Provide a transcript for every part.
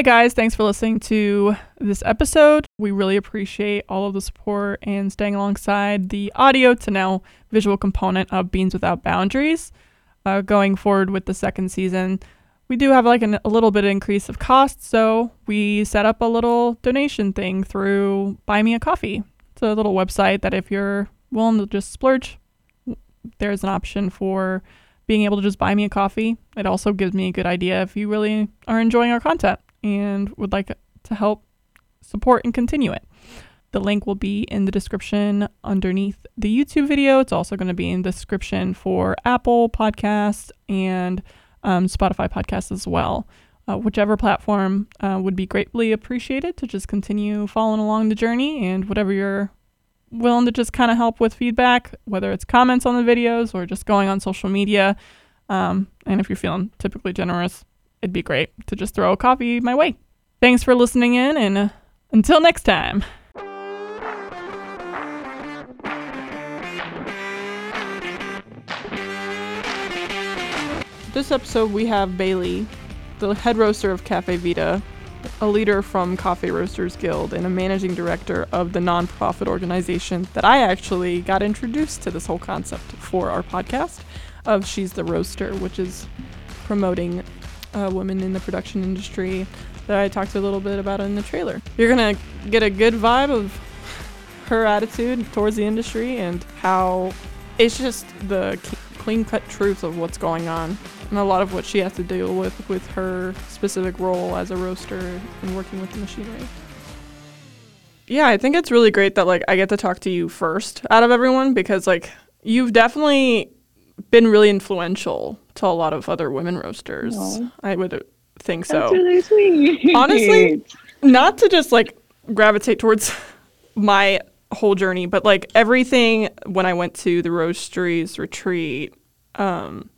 Hi, guys. Thanks for listening to this episode. We really appreciate all of the support and staying alongside the audio to now visual component of Beans Without Boundaries. Uh, going forward with the second season, we do have like an, a little bit of increase of cost, so we set up a little donation thing through Buy Me a Coffee. It's a little website that if you're willing to just splurge, there's an option for being able to just buy me a coffee. It also gives me a good idea if you really are enjoying our content and would like to help support and continue it. The link will be in the description underneath the YouTube video. It's also going to be in the description for Apple Podcasts and um, Spotify Podcasts as well. Uh, whichever platform uh, would be greatly appreciated to just continue following along the journey and whatever you're willing to just kind of help with feedback, whether it's comments on the videos or just going on social media. Um, and if you're feeling typically generous, it'd be great to just throw a coffee my way. Thanks for listening in, and until next time. This episode, we have Baylee, the head roaster of Caffe Vita, a leader from Coffee Roasters Guild, and a managing director of the nonprofit organization that I actually got introduced to this whole concept for our podcast of She's the Roaster, which is promoting uh, women in the production industry that I talked a little bit about in the trailer. You're going to get a good vibe of her attitude towards the industry and how it's just the clean cut truth of what's going on and a lot of what she has to deal with with her specific role as a roaster and working with the machinery. Yeah, I think it's really great that like I get to talk to you first out of everyone because like you've definitely been really influential to a lot of other women roasters. Aww. I would think so. That's really sweet. Honestly, not to just like gravitate towards my whole journey, but like everything when I went to the roasteries retreat, um,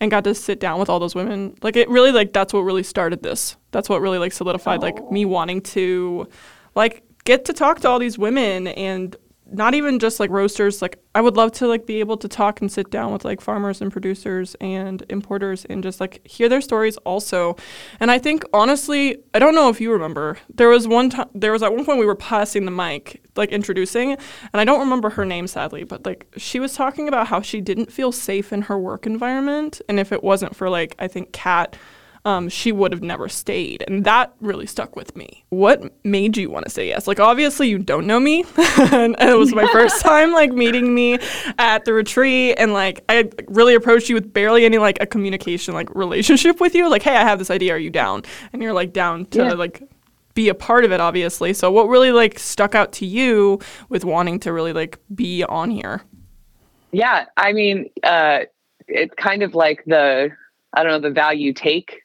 and got to sit down with all those women. Like it really like that's what really started this. That's what really like solidified oh. like me wanting to like get to talk to all these women and not even just like roasters like i would love to like be able to talk and sit down with like farmers and producers and importers and just like hear their stories also. And i think honestly i don't know if you remember there was one time there was at one point we were passing the mic like introducing and i don't remember her name sadly but like she was talking about how she didn't feel safe in her work environment and if it wasn't for like i think kat um, she would have never stayed. And that really stuck with me. What made you want to say yes? Like, obviously, you don't know me. and it was my first time, like, meeting me at the retreat. And, like, I really approached you with barely any, like, a communication, like, relationship with you. Like, hey, I have this idea. Are you down? And you're, like, down to, yeah. like, be a part of it obviously so what really like stuck out to you with wanting to really like be on here yeah i mean uh it's kind of like the i don't know the value take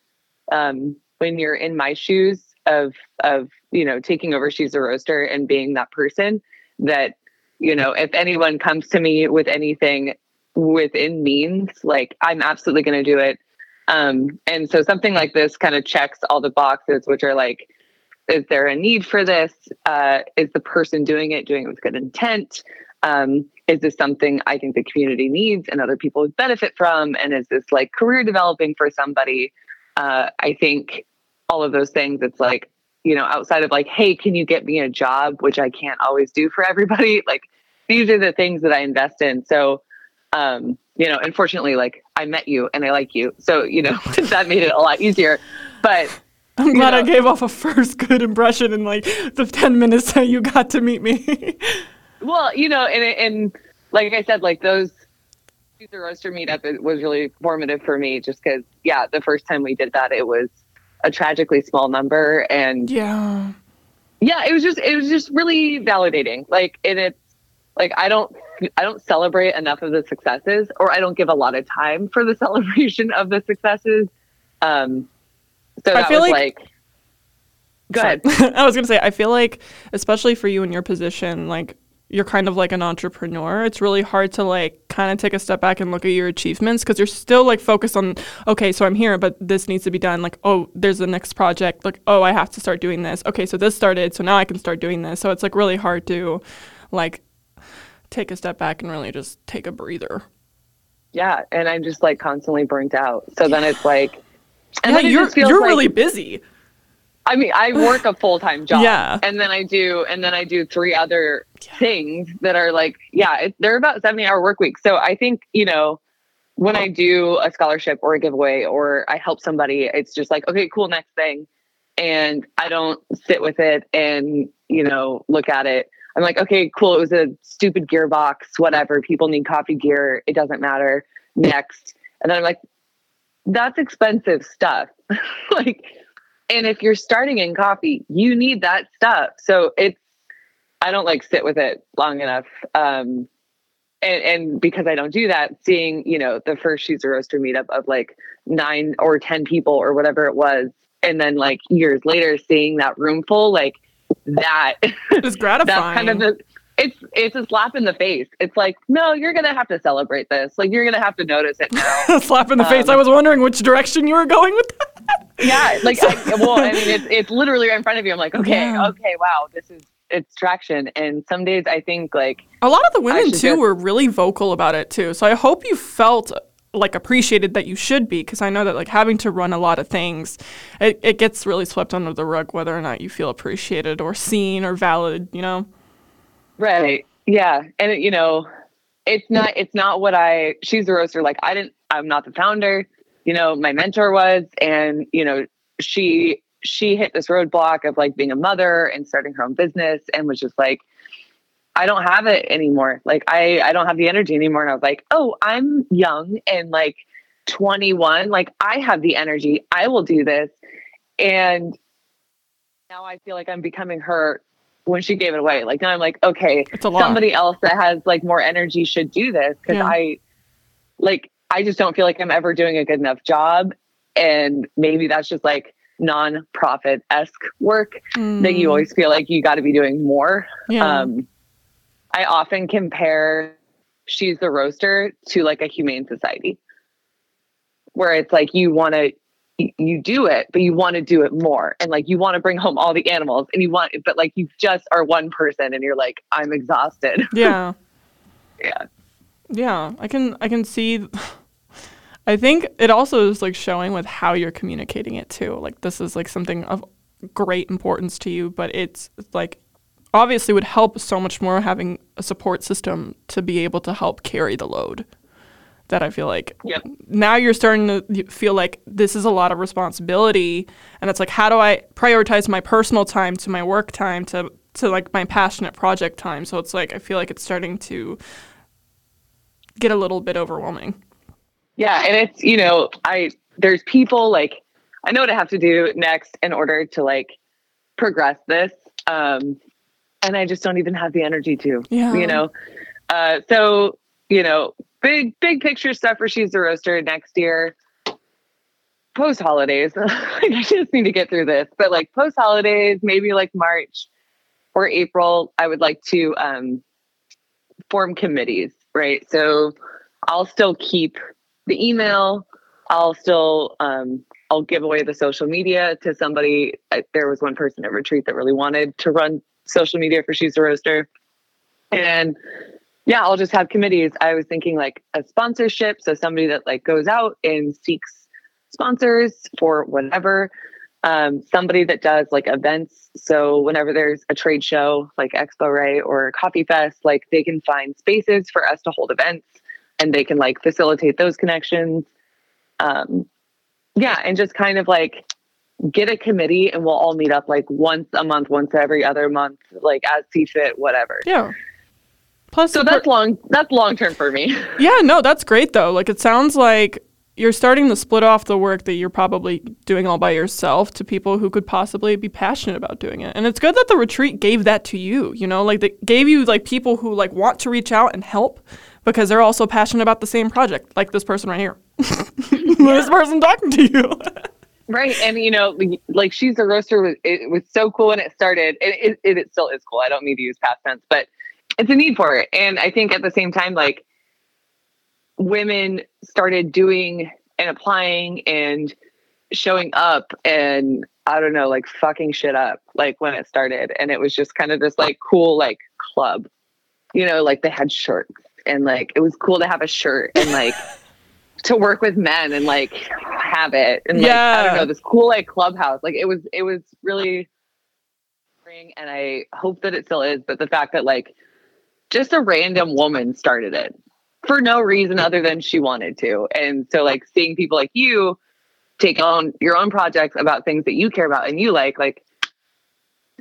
um, when you're in my shoes of of you know taking over she's a roaster and being that person that you know if anyone comes to me with anything within means like i'm absolutely going to do it. Um, and so something like this kind of checks all the boxes which are like is there a need for this? Uh, is the person doing it doing it with good intent? Um, is this something i think the community needs and other people would benefit from? And is this like career developing for somebody uh, I think all of those things, it's like, you know, outside of like, hey, can you get me a job, which I can't always do for everybody. Like these are the things that I invest in. So, um, you know, unfortunately, like I met you and I like you. So, you know, that made it a lot easier. But I'm glad know, I gave off a first good impression in like the 10 minutes that you got to meet me. well, you know, and, and like I said, like those, the roaster meetup it was really formative for me just because yeah the first time we did that it was a tragically small number and yeah. Yeah it was just it was just really validating like and it's like i don't i don't celebrate enough of the successes or i don't give a lot of time for the celebration of the successes um so I feel like, like go ahead. I was gonna say i feel like especially for you in your position like you're kind of like an entrepreneur, it's really hard to like kind of take a step back and look at your achievements because you're still like focused on, okay, so I'm here, but this needs to be done. Like, oh, there's the next project. Like, oh, I have to start doing this. Okay, so this started, so now I can start doing this. So it's like really hard to like take a step back and really just take a breather. Yeah, and I'm just like constantly burnt out. So then it's like, and yeah, you're you're like, really busy. I mean, I work a full time job. Yeah. And then I do, and then I do three other things that are like, yeah, it, they're about 70 hour work weeks. So I think, you know, when I do a scholarship or a giveaway or I help somebody, it's just like, okay, cool, next thing. And I don't sit with it and, you know, look at it. I'm like, okay, cool. It was a stupid gearbox, whatever. People need coffee gear. It doesn't matter. Next. And then I'm like, that's expensive stuff. like, and if you're starting in coffee, you need that stuff. So it's, I don't like sit with it long enough. Um, and, and because I don't do that, seeing, you know, the first She's a Roaster meetup of like nine or 10 people or whatever it was. And then like years later, seeing that room full, like that is gratifying. that's kind of the, it's, it's a slap in the face. It's like, no, you're going to have to celebrate this. Like, you're going to have to notice it now. slap in the face. Um, I was wondering which direction you were going with that. yeah like I, well i mean it's it's literally right in front of you i'm like okay Yeah. okay wow this is it's traction and some days i think like A lot of the women too just- were really vocal about it too. So I hope you felt like appreciated that you should be because I know that like having to run a lot of things, it, it gets really swept under the rug whether or not you feel appreciated or seen or valid, you know? Right yeah and it, you know it's not it's not what i she's a roaster like i didn't i'm not the founder you know my mentor was and you know she she hit this roadblock of like being a mother and starting her own business and was just like I don't have it anymore. Like I I don't have the energy anymore. And I was like, oh, I'm young and like 21. Like I have the energy. I will do this. And now I feel like I'm becoming her when she gave it away. Like now I'm like, okay, It's a lot. somebody else that has like more energy should do this because Yeah. I like I just don't feel like I'm ever doing a good enough job. And maybe that's just like non-profit esque work that you Mm, always feel like you got to be doing more. yeah. Um, I often compare She's the Roaster to like a humane society where it's like you want to you do it but you want to do it more and like you want to bring home all the animals and you want but like you just are one person and you're like I'm exhausted. yeah. yeah. Yeah, I can I can see I think it also is like showing with how you're communicating it too. Like this is like something of great importance to you, but it's like obviously would help so much more having a support system to be able to help carry the load. That I feel like Yep. now you're starting to feel like this is a lot of responsibility and it's like how do I prioritize my personal time to my work time to to like my passionate project time. So it's like I feel like it's starting to get a little bit overwhelming. Yeah, and it's you know, I there's people like I know what I have to do next in order to like progress this. Um and I just don't even have the energy to. Yeah. You know. Uh so, you know, big big picture stuff for She's the Roaster next year. Post holidays. I just need to get through this. But like post holidays, maybe like March or April, I would like to um form committees, right? So I'll still keep the email. I'll still um, I'll give away the social media to somebody. Uh, there was one person at retreat that really wanted to run social media for She's a Roaster, and yeah, I'll just have committees. I was thinking like a sponsorship, so somebody that like goes out and seeks sponsors for whatever. Um, somebody that does like events. So whenever there's a trade show like Expo Ray or Coffee Fest, like they can find spaces for us to hold events and they can like facilitate those connections. Um, yeah, and just kind of like get a committee and we'll all meet up like once a month, once every other month, like as see fit, whatever. Yeah. Plus, So that's per- long. That's long term for me. yeah, no, that's great though. Like it sounds like you're starting to split off the work that you're probably doing all by yourself to people who could possibly be passionate about doing it. And it's good that the retreat gave that to you, you know, like they gave you like people who like want to reach out and help because they're also passionate about the same project, like this person right here. this person talking to you. Right. And, you know, like- she's a roaster was, it was so cool when it started. It, it, it still is cool. I don't need to use past tense, but it's a need for it. And I think at the same time, like women started doing and applying and showing up and I don't know, like fucking shit up, like when it started. And it was just kind of this like cool, like club, you know, like they had shirts and like it was cool to have a shirt and like to work with men and like have it and like Yeah. I don't know this cool like clubhouse like it was it was really and I hope that it still is but the fact that like just a random woman started it for no reason other than she wanted to. And so like seeing people like you take on your own projects about things that you care about and you like like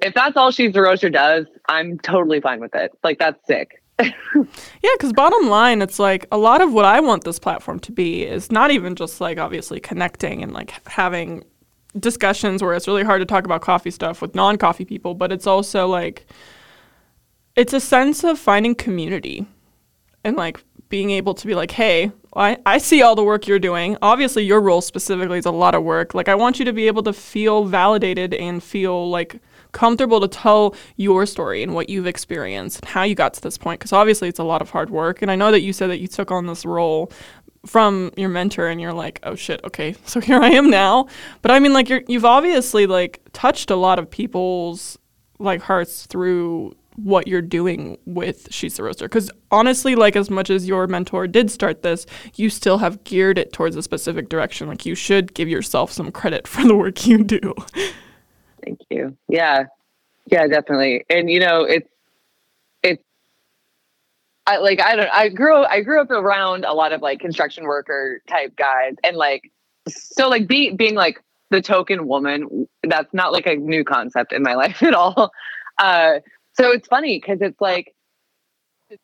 if that's all she's the roaster does i'm totally fine with it. Like that's sick. Yeah, because bottom line, it's like a lot of what I want this platform to be is not even just like obviously connecting and like having discussions where it's really hard to talk about coffee stuff with non coffee people, but it's also like it's a sense of finding community and like being able to be like, hey, I, I see all the work you're doing. Obviously, your role specifically is a lot of work. Like, I want you to be able to feel validated and feel like comfortable to tell your story and what you've experienced and how you got to this point. Because obviously, it's a lot of hard work. And I know that you said that you took on this role from your mentor and you're like, oh shit, okay, so here I am now. But I mean, like, you're, you've obviously like touched a lot of people's like hearts through what you're doing with She's the Roaster. Because honestly, like as much as your mentor did start this, you still have geared it towards a specific direction. Like you should give yourself some credit for the work you do. Thank you. Yeah. Yeah, definitely. And you know, it's it's I like I don't I grew I grew up around a lot of like construction worker type guys and like so like being being like the token woman that's not like a new concept in my life at all. Uh so it's funny cuz it's like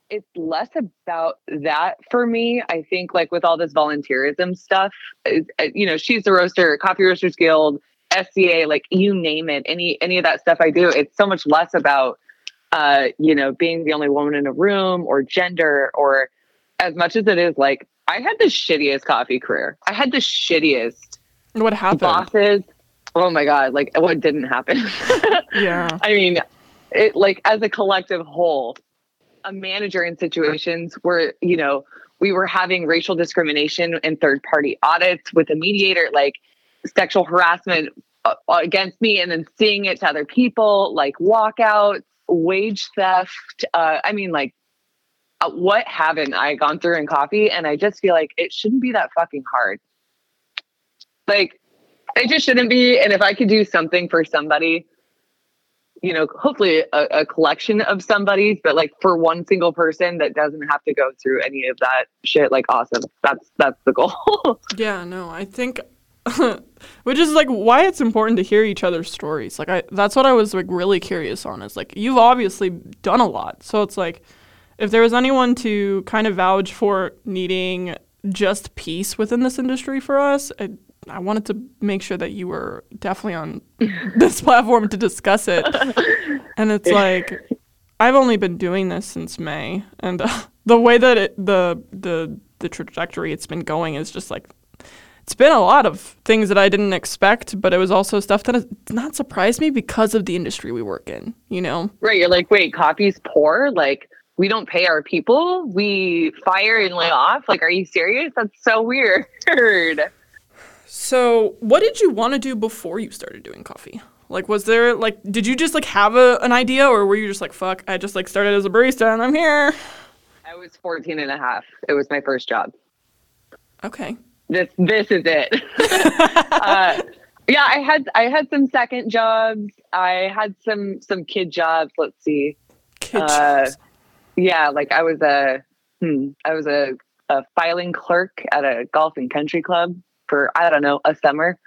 it's less about that for me. I think like with all this volunteerism stuff, it- you know, she's the roaster, Coffee Roasters Guild, SCA, like you name it, any any of that stuff I do, it's so much less about uh, you know, being the only woman in a room or gender or as much as it is like I had the shittiest coffee career. I had the shittiest what happened? bosses. Oh my god, like what didn't happen? Yeah. I mean, it like as a collective whole, a manager in situations where, you know, we were having racial discrimination and third party audits with a mediator, like sexual harassment uh, against me, and then seeing it to other people, like walkouts, wage theft. Uh, I mean, like, uh, what haven't I gone through in coffee? And I just feel like it shouldn't be that fucking hard. Like, it just shouldn't be. And if I could do something for somebody, you know, hopefully a, a collection of somebody's, but like for one single person that doesn't have to go through any of that shit, like awesome. That's that's the goal. Yeah, no, I think which is like why it's important to hear each other's stories. Like I that's what I was like really curious on is like you've obviously done a lot. So it's like if there was anyone to kind of vouch for needing just peace within this industry for us, I, I wanted to make sure that you were definitely on this platform to discuss it. And it's like I've only been doing this since May, and uh, the way that it, the the the trajectory it's been going is just like it's been a lot of things that I didn't expect, but it was also stuff that has not surprised me because of the industry we work in. You know, right. You're like, wait, coffee's poor? Like we don't pay our people? We fire and lay off? Like, are you serious? That's so weird. So, what did you want to do before you started doing coffee? Like, was there like, did you just like have a, an idea, or were you just like, fuck, I just like started as a barista and I'm here? I was 14 and a half. It was my first job. Okay. This this is it. uh, yeah, I had I had some second jobs. I had some some kid jobs. Let's see. Kid Uh, jobs. Yeah, like I was a hmm, I was a, a filing clerk at a golf and country club for I don't know a summer.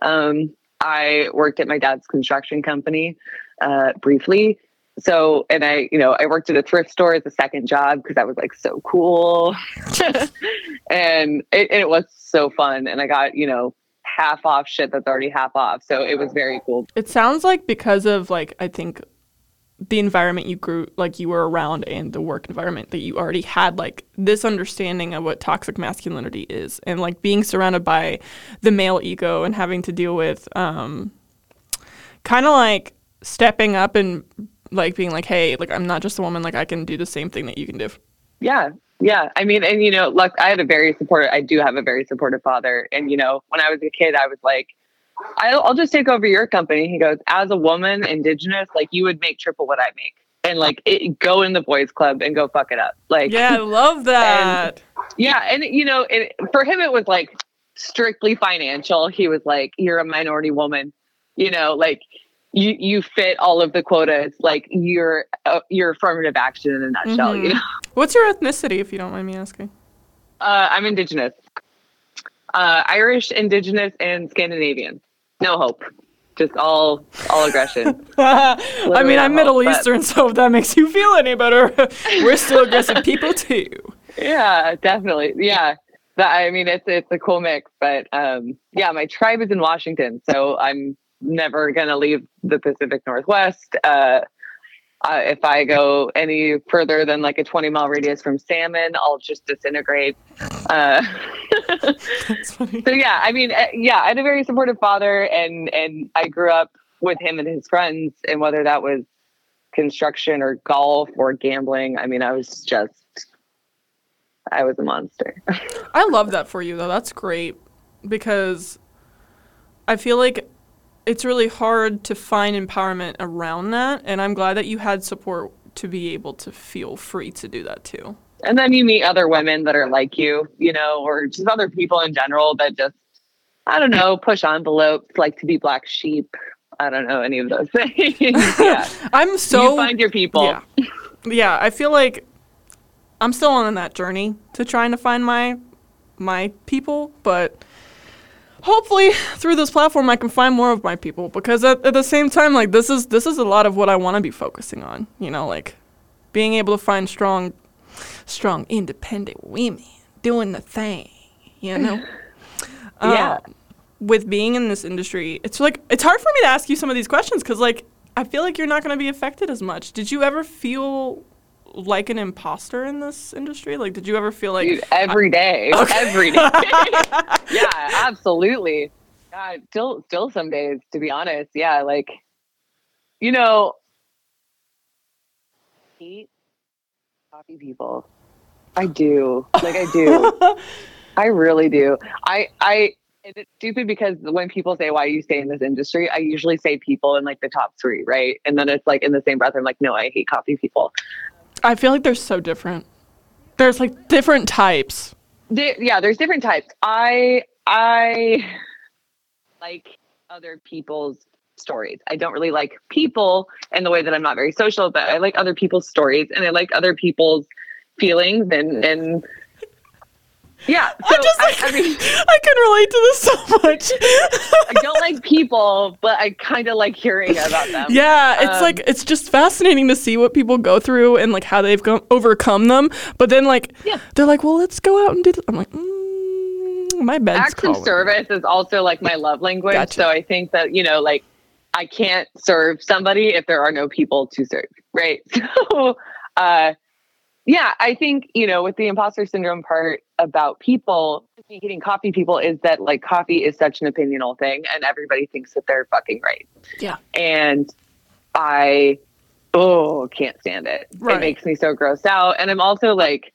Um, I worked at my dad's construction company uh, briefly. So, and I, you know, I worked at a thrift store as a second job because that was like so cool, and it, it was so fun. And I got, you know, half off shit that's already half off. So it was very cool. It sounds like because of like I think the environment you grew like you were around and the work environment that you already had like this understanding of what toxic masculinity is and like being surrounded by the male ego and having to deal with um kind of like stepping up and like being like hey like I'm not just a woman like I can do the same thing that you can do. Yeah. Yeah. I mean, and you know, look, I had a very supportive, I do have a very supportive father. And, you know, when I was a kid, I was like, I'll, I'll just take over your company. He goes, as a woman, indigenous, like you would make triple what I make. And like it, go in the boys club and go fuck it up. Like, Yeah, I love that. yeah. And, you know, it, for him, it was like, strictly financial. He was like, "You're a minority woman, you know, like you you fit all of the quotas. Like you're uh, you're affirmative action in a nutshell. Mhm. You know, What's your ethnicity, if you don't mind me asking? uh, I'm indigenous, uh, Irish, indigenous, and Scandinavian. No hope, just all all aggression. I mean, I'm Middle hope, but- Eastern, so if that makes you feel any better, we're still aggressive people too. yeah, definitely. Yeah. That, I mean, it's it's a cool mix, but um, yeah, my tribe is in Washington, so I'm never gonna leave the Pacific Northwest. Uh, uh, if I go any further than like a 20 mile radius from salmon, I'll just disintegrate. Uh, so yeah, I mean, uh, yeah, I had a very supportive father, and and I grew up with him and his friends, and whether that was construction or golf or gambling, I mean, I was just, I was a monster. I love that for you though. That's great because I feel like it's really hard to find empowerment around that and I'm glad that you had support to be able to feel free to do that too. And then you meet other women that are like you, you know, or just other people in general that just, I don't know, push envelopes, like to be black sheep. I don't know any of those things. yeah. I'm so you find your people. Yeah. Yeah, I feel like I'm still on that journey to trying to find my my people, but hopefully through this platform I can find more of my people because at, at the same time like this is this is a lot of what I want to be focusing on, you know, like being able to find strong strong independent women doing the thing, you know. Yeah. Um, with being in this industry, it's like it's hard for me to ask you some of these questions because like I feel like you're not going to be affected as much. Did you ever feel like an imposter in this industry? Like, did you ever feel like Dude, every day, Okay. every day. yeah, absolutely. God, still, still some days, to be honest. Yeah, like, you know, hate coffee people. I do. Like, I do. I really do. I, I. It's stupid because when people say why you stay in this industry, I usually say people in like the top three, right? And then it's like in the same breath, I'm like, no, I hate coffee people. I feel like they're so different. There's like different types. Yeah, there's different types. I I like other people's stories. I don't really like people in the way that I'm not very social, but I like other people's stories and I like other people's feelings and and yeah. So I just I, like, I mean, I can relate to this so much. I don't like people, but I kind of like hearing about them. Yeah, it's Um, like it's just fascinating to see what people go through and like how they've go- overcome them. But then like Yeah. they're like, "Well, let's go out and do." This. I'm like, mm, "My bed's acts of calling." service is also like my love language. Gotcha. So I think that, you know, like I can't serve somebody if there are no people to serve. Right. So uh yeah, I think, you know, with the imposter syndrome part about people, hating coffee people is that like coffee is such an opinional thing and everybody thinks that they're fucking right. Yeah. And I oh can't stand it. Right. It makes me so grossed out. And I'm also like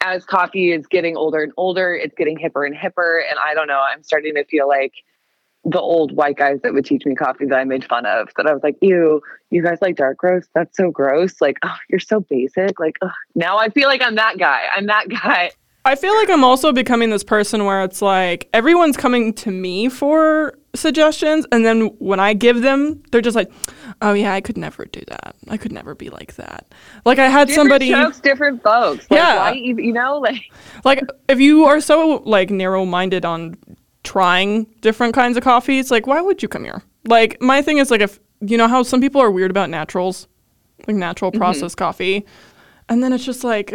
as coffee is getting older and older, it's getting hipper and hipper. And I don't know, I'm starting to feel like the old white guys that would teach me coffee that I made fun of. That I was like, ew, you guys like dark roast? That's so gross. Like, oh, you're so basic. Like, oh. now I feel like I'm that guy. I'm that guy. I feel like I'm also becoming this person where it's like everyone's coming to me for suggestions, and then when I give them, they're just like, "Oh yeah, I could never do that. I could never be like that." Like I had Different somebody. strokes, different folks. Like, Yeah. why you know, like, like if you are so like narrow-minded on trying different kinds of coffees like why would you come here? Like my thing is like if you know how some people are weird about naturals? Like natural processed coffee? And then it's just like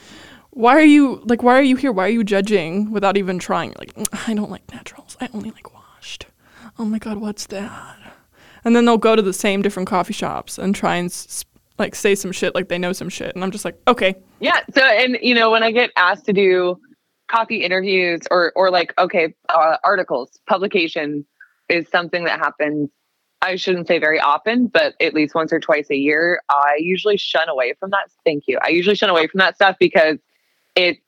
why are you like why are you here? Why are you judging without even trying? Like "Mm, i don't like naturals. I only like washed. Oh my god what's that? And then they'll go to the same different coffee shops and try and s- like say some shit like they know some shit. And i'm just like okay. Yeah. So, and, you know, when I get asked to do coffee interviews or, or like, okay, uh, articles, publication is something that happens. I shouldn't say very often, but at least once or twice a year, I usually shun away from that. Thank you. I usually shun away from that stuff because it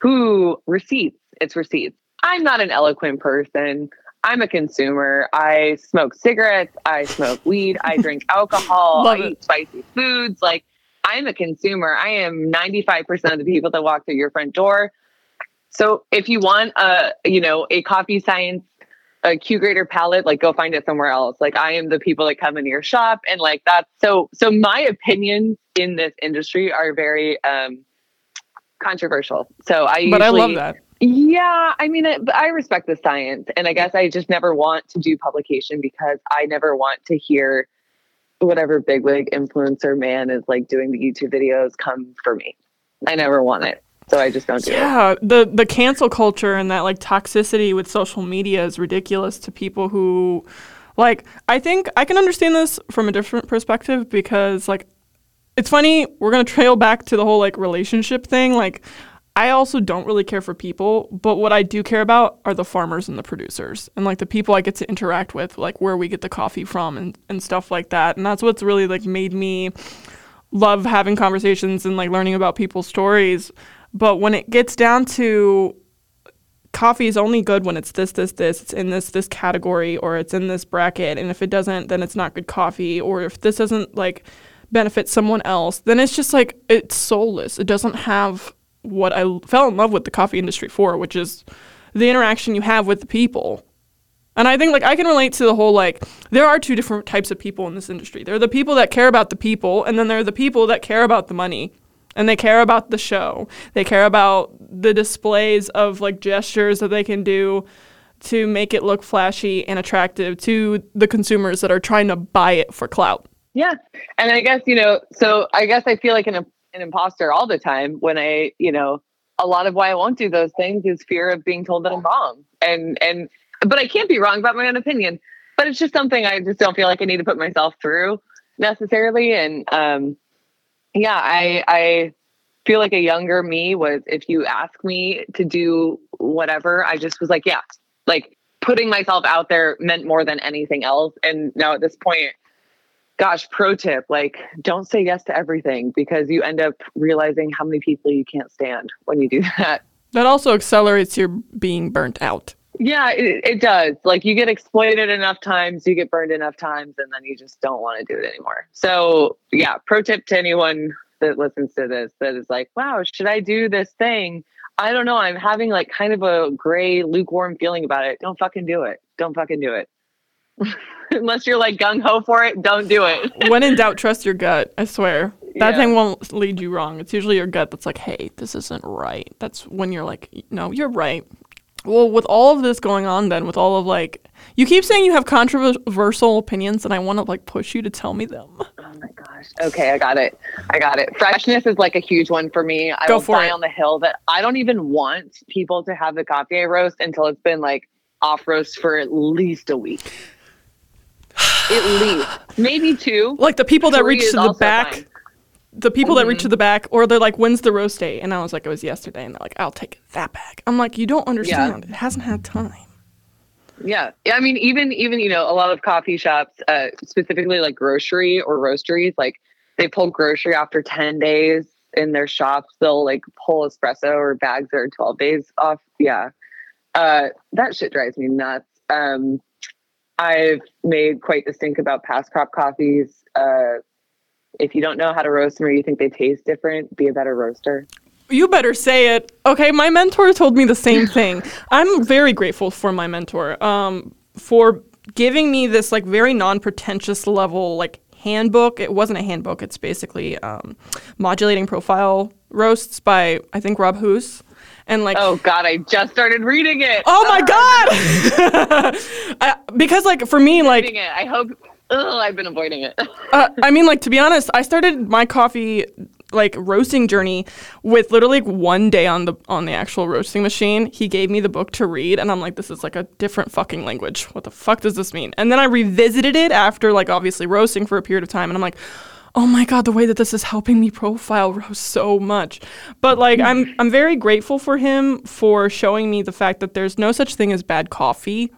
who receipts, it's receipts. I'm not an eloquent person. I'm a consumer. I smoke cigarettes. I smoke weed. I drink alcohol. I it. eat spicy foods. Like I'm a consumer. I am 95% of the people that walk through your front door. So if you want a, you know, a coffee science, a Q grader palette, like go find it somewhere else. Like I am the people that come into your shop and like that's so, so my opinions in this industry are very, um, controversial. So I, usually, but I love that. Yeah. I mean, it, I respect the science and I guess I just never want to do publication because I never want to hear whatever bigwig influencer man is like doing the YouTube videos come for me. I never want it. So I just don't do yeah, it. Yeah, the the cancel culture and that like toxicity with social media is ridiculous to people who like I think I can understand this from a different perspective because like it's funny, we're going to trail back to the whole like relationship thing. Like I also don't really care for people, but what I do care about are the farmers and the producers and like the people I get to interact with, like where we get the coffee from and, and stuff like that. And that's what's really like made me love having conversations and like learning about people's stories. But when it gets down to coffee is only good when it's this, this, this, it's in this, this category or it's in this bracket. And if it doesn't, then it's not good coffee. Or if this doesn't like benefit someone else, then it's just like it's soulless. It doesn't have what I fell in love with the coffee industry for, which is the interaction you have with the people. And I think like I can relate to the whole like there are two different types of people in this industry. There are the people that care about the people and then there are the people that care about the money. And they care about the show. They care about the displays of like gestures that they can do to make it look flashy and attractive to the consumers that are trying to buy it for clout. Yeah. And I guess, you know, so I guess I feel like an an imposter all the time when I, you know, a lot of why I won't do those things is fear of being told that I'm wrong. And and but I can't be wrong about my own opinion. But it's just something I just don't feel like I need to put myself through necessarily. And um yeah, I I feel like a younger me was if you ask me to do whatever, I just was like, yeah, like putting myself out there meant more than anything else. And now at this point, gosh, pro tip like don't say yes to everything because you end up realizing how many people you can't stand when you do that. That also accelerates your being burnt out. Yeah, it, it does. Like you get exploited enough times, you get burned enough times, and then you just don't want to do it anymore. So, yeah, pro tip to anyone that listens to this that is like, wow, should I do this thing? I don't know. I'm having like kind of a gray, lukewarm feeling about it. Don't fucking do it. Don't fucking do it. Unless you're like gung ho for it, don't do it. when in doubt, trust your gut. I swear. That yeah. thing won't lead you wrong. It's usually your gut that's like, hey, this isn't right. That's when you're like, no, you're right. Well, with all of this going on, then, with all of like, you keep saying you have controversial opinions, and I want to like push you to tell me them. Oh my gosh. Okay, I got it. I got it. Freshness is like a huge one for me. I Go will die it. on the hill that I don't even want people to have the coffee I roast until it's been like off roast for at least a week at least maybe two. Like the people that reach to the back. Fine. The people mm-hmm. that reach to the back, or they're like, "When's the roast day?" And I was like, "It was yesterday." And they're like, "I'll take that back." I'm like, "You don't understand. Yeah. It hasn't had time." Yeah, I mean, even even you know, a lot of coffee shops, uh, specifically like grocery or roasteries, like they pull grocery after ten days in their shops. They'll like pull espresso or bags that are twelve days off. Yeah, uh, that shit drives me nuts. Um, I've made quite the stink about past crop coffees. Uh, if you don't know how to roast them or you think they taste different, be a better roaster. You better say it. Okay, my mentor told me the same thing. I'm very grateful for my mentor um, for giving me this like very non-pretentious level like handbook. It wasn't a handbook. It's basically um, modulating profile roasts by I think Rob Hoos and like oh god i just started reading it oh my god I, because like for me like it. i hope ugh, i've been avoiding it. Uh, i mean like to be honest i started my coffee like roasting journey with literally like one day on the on the actual roasting machine. He gave me the book to read and i'm like this is like a different fucking language. What the fuck does this mean? And then i revisited it after like obviously roasting for a period of time and i'm like oh my god the way that this is helping me profile roast so much. But like i'm i'm very grateful for him for showing me the fact that there's no such thing as bad coffee.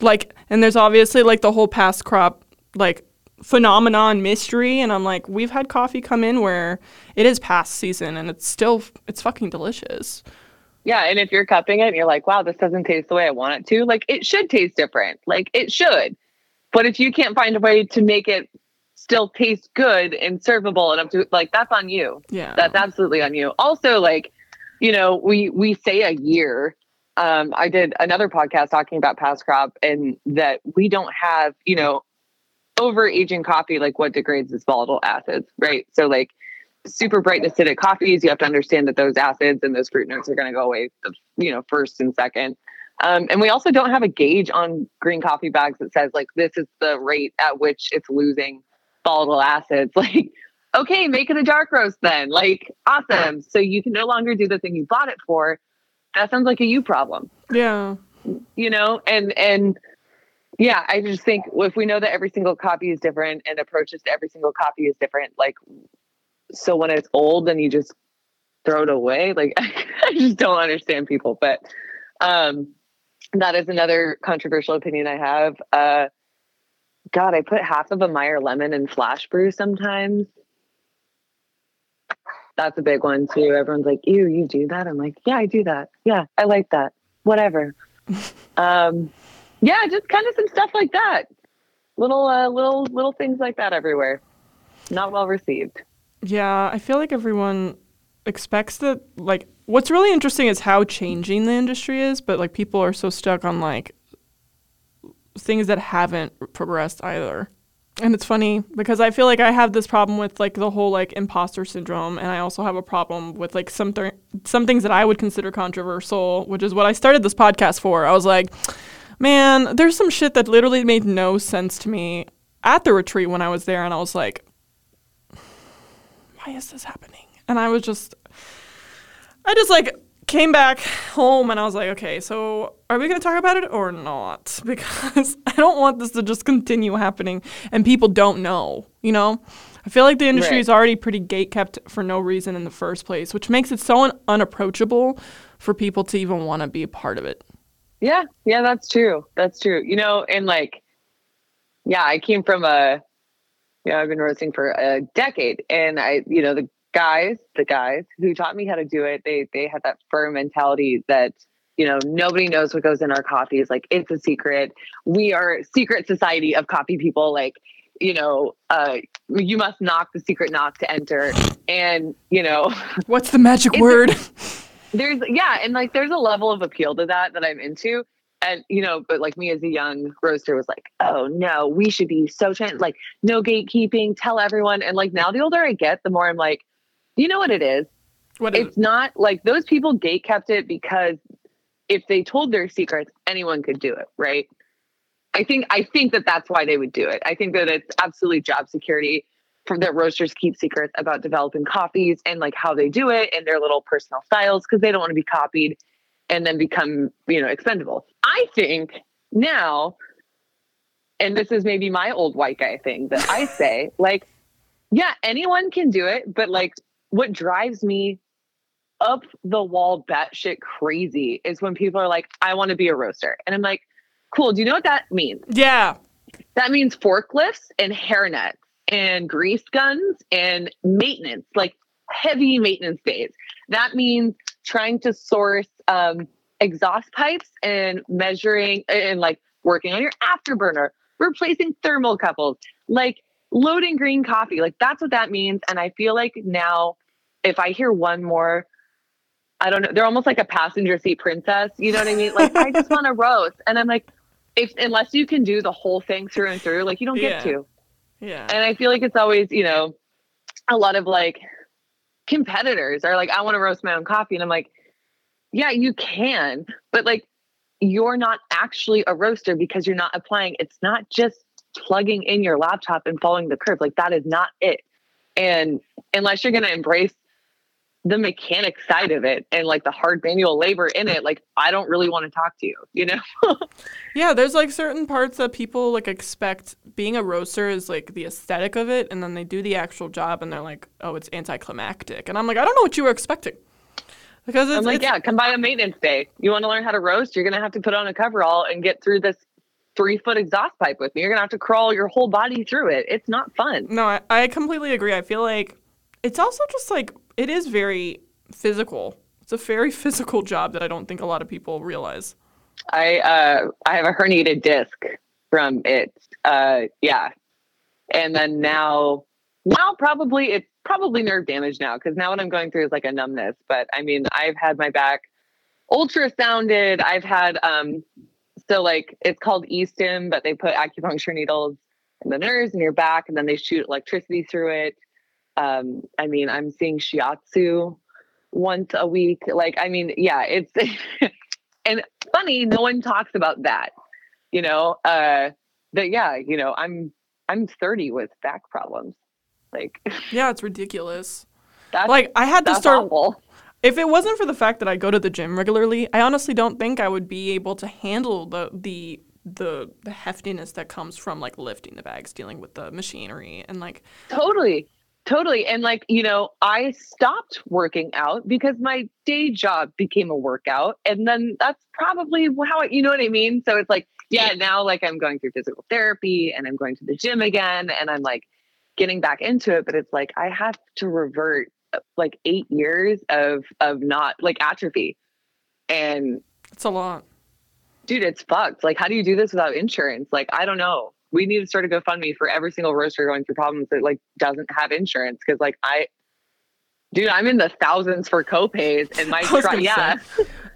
Like and there's obviously like the whole past crop like phenomenon mystery and i'm like we've had coffee come in where it is past season and it's still it's fucking delicious yeah and if you're cupping it and you're like wow this doesn't taste the way i want it to like it should taste different like it should but if you can't find a way to make it still taste good and servable and up to like that's on you. Yeah. That's absolutely on you. Also, like you know, we we say a year. Um, I did another podcast talking about past crop and that we don't have, you know, over aging coffee like what degrades is volatile acids, right? So like super bright acidic coffees, you have to understand that those acids and those fruit notes are going to go away, you know, first and second. Um, and we also don't have a gauge on green coffee bags that says like this is the rate at which it's losing volatile acids. Like okay, make it a dark roast then. Like, awesome. So you can no longer do the thing you bought it for. That sounds like a you problem. Yeah. You know, and and yeah, I just think if we know that every single copy is different and approaches to every single copy is different, like so when it's old then you just throw it away. Like I just don't understand people. But um that is another controversial opinion I have. Uh God, I put half of a Meyer lemon in flash brew sometimes that's a big one too. Everyone's like, "Ew, you do that?" I'm like, "Yeah, I do that. Yeah, I like that. Whatever." um, yeah, just kind of some stuff like that. Little, uh, little, little things like that everywhere. Not well received. Yeah, I feel like everyone expects that. Like, what's really interesting is how changing the industry is, but like people are so stuck on like things that haven't progressed either. And it's funny because I feel like I have this problem with like the whole like imposter syndrome, and I also have a problem with like some th- some things that I would consider controversial, which is what I started this podcast for. I was like, man, there's some shit that literally made no sense to me at the retreat when I was there, and I was like, why is this happening? And I was just, I just like came back home and I was like, okay, so are we going to talk about it or not? Because I don't want this to just continue happening and people don't know, you know? I feel like the industry right. is already pretty gate kept for no reason in the first place, which makes it so un- unapproachable for people to even want to be a part of it. Yeah, yeah, that's true. That's true. You know, and like, yeah, I came from a, you know, I've been roasting for a decade, and I, you know, the guys, the guys who taught me how to do it, they they had that firm mentality that you know nobody knows what goes in our coffees. Like it's a secret. We are secret society of coffee people. Like you know, uh, you must knock the secret knock to enter. And you know, what's the magic word? There's yeah, and like there's a level of appeal to that that I'm into and you know but like me as a young roaster was like oh no we should be so trans like no gatekeeping tell everyone and like now the older i get the more i'm like you know what it is? What is it's it? not like those people gate kept it because if they told their secrets, anyone could do it, right? I think I think that that's why they would do it. I think that it's absolutely job security for that roasters keep secrets about developing coffees and like how they do it and their little personal styles because they don't want to be copied and then become you know expendable. I think now, and this is maybe my old white guy thing that I say, like, yeah, anyone can do it, but like what drives me up the wall batshit crazy is when people are like, I want to be a roaster. And I'm like, cool. Do you know what that means? Yeah. That means forklifts and hairnets and grease guns and maintenance, like heavy maintenance days. That means trying to source um, exhaust pipes and measuring and like working on your afterburner, replacing thermocouples, like loading green coffee. Like that's what that means. And I feel like now if I hear one more, I don't know, they're almost like a passenger seat princess. You know what I mean? Like, I just want to roast. And I'm like, if unless you can do the whole thing through and through, like you don't yeah. get to. Yeah. And I feel like it's always, you know, a lot of like competitors are like, I want to roast my own coffee. And I'm like, yeah, you can, but like you're not actually a roaster because you're not applying. It's not just plugging in your laptop and following the curve. Like that is not it. And unless you're going to embrace the mechanic side of it and like the hard manual labor in it like i don't really want to talk to you you know? Yeah there's like certain parts that people like expect being a roaster is like the aesthetic of it and then they do the actual job and they're like oh it's anticlimactic. And i'm like i don't know what you were expecting. Because i'm like yeah come by a maintenance day. You want to learn how to roast? You're gonna have to put on a coverall and get through this three foot exhaust pipe with me. You're gonna have to crawl your whole body through it. It's not fun. No I, I completely agree. I feel like it's also just like it is very physical. It's a very physical job that I don't think a lot of people realize. I uh, I have a herniated disc from it. Uh, yeah, and then now now probably it's probably nerve damage now because now what I'm going through is like a numbness. But I mean, I've had my back ultrasounded. I've had um so like it's called e-stim, but they put acupuncture needles in the nerves in your back and then they shoot electricity through it. Um, I mean, I'm seeing shiatsu once a week. Like, I mean, yeah, it's and funny, no one talks about that, you know. Uh that yeah, you know, I'm I'm 30 with back problems. Like Yeah, it's ridiculous. that's Like I had to start awful. If it wasn't for the fact that I go to the gym regularly, I honestly don't think I would be able to handle the the the the heftiness that comes from like lifting the bags, dealing with the machinery, and like Totally. Totally. And like, you know, I stopped working out because my day job became a workout. And then that's probably how I, you know what I mean? So it's like, yeah, now like I'm going through physical therapy and I'm going to the gym again and I'm like getting back into it. But it's like, I have to revert uh, like eight years of, of not like atrophy. And it's a lot. dude, it's fucked. Like, how do you do this without insurance? Like, I don't know. We need to start a GoFundMe for every single roaster going through problems that like doesn't have insurance. Cause like I dude, I'm in the thousands for copays and my I was tri- gonna yeah,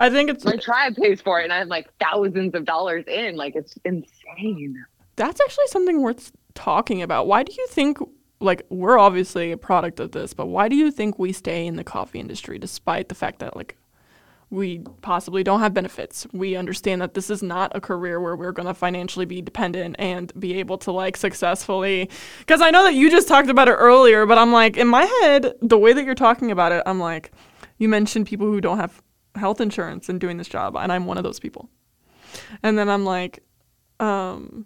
I think it's my tribe pays for it and I'm like thousands of dollars in. Like it's insane. that's actually something worth talking about. Why do you think like we're obviously a product of this, but why do you think we stay in the coffee industry despite the fact that like we possibly don't have benefits. We understand that this is not a career where we're going to financially be dependent and be able to like successfully cuz I know that you just talked about it earlier, but I'm like in my head the way that you're talking about it, I'm like you mentioned people who don't have health insurance and doing this job and I'm one of those people. And then I'm like um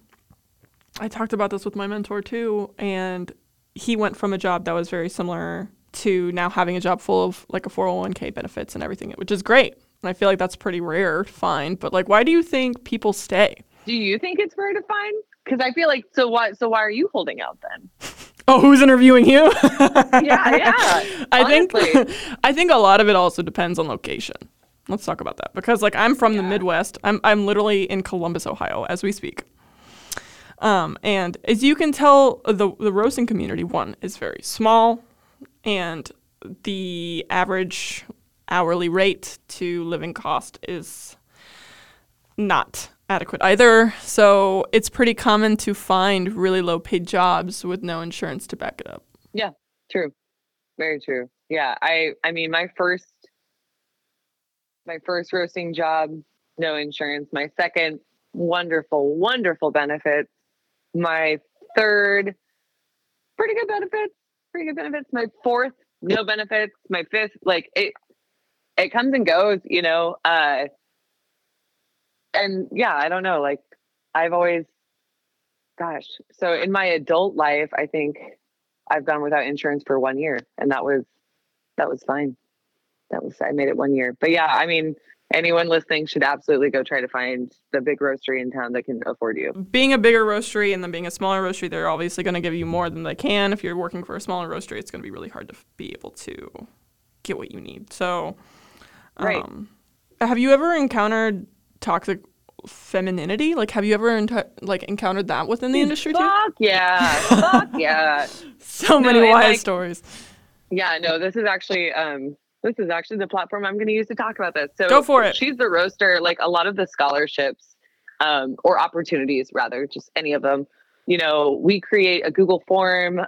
I talked about this with my mentor too and he went from a job that was very similar to now having a job full of like a 401k benefits and everything, which is great. And I feel like that's pretty rare, fine. But like, why do you think people stay? Do you think it's rare to find? Because I feel like so why so why are you holding out then? Oh, who's interviewing you? Yeah, yeah. I think. I think a lot of it also depends on location. Let's talk about that because like I'm from the Midwest. I'm I'm literally in Columbus, Ohio, as we speak. Um, and as you can tell, the the roasting community one is very small, and the average hourly rate to living cost is not adequate either. So it's pretty common to find really low paid jobs with no insurance to back it up. Yeah, true. Very true. Yeah. I I mean my first my first roasting job, no insurance. My second, wonderful, wonderful benefits. My third, pretty good benefits. Pretty benefits. My fourth, no benefits. My fifth, like it it comes and goes, you know. Uh and yeah, I don't know. Like I've always gosh. So in my adult life, I think I've gone without insurance for one year, and that was that was fine. That was I made it one year. But yeah, I mean, anyone listening should absolutely go try to find the big roastery in town that can afford you. being a bigger roastery and then being a smaller roastery, they're obviously going to give you more than they can. If you're working for a smaller roastery, it's going to be really hard to be able to get what you need. So, Right. um, have you ever encountered toxic femininity? Like, have you ever like encountered that within the industry too? Yeah, fuck yeah, So No, many wild like- stories. yeah. No, this is actually um this is actually the platform I'm going to use to talk about this. So Go for it. She's the roaster. Like a lot of the scholarships um, or opportunities, rather, just any of them. You know, we create a Google form. Uh,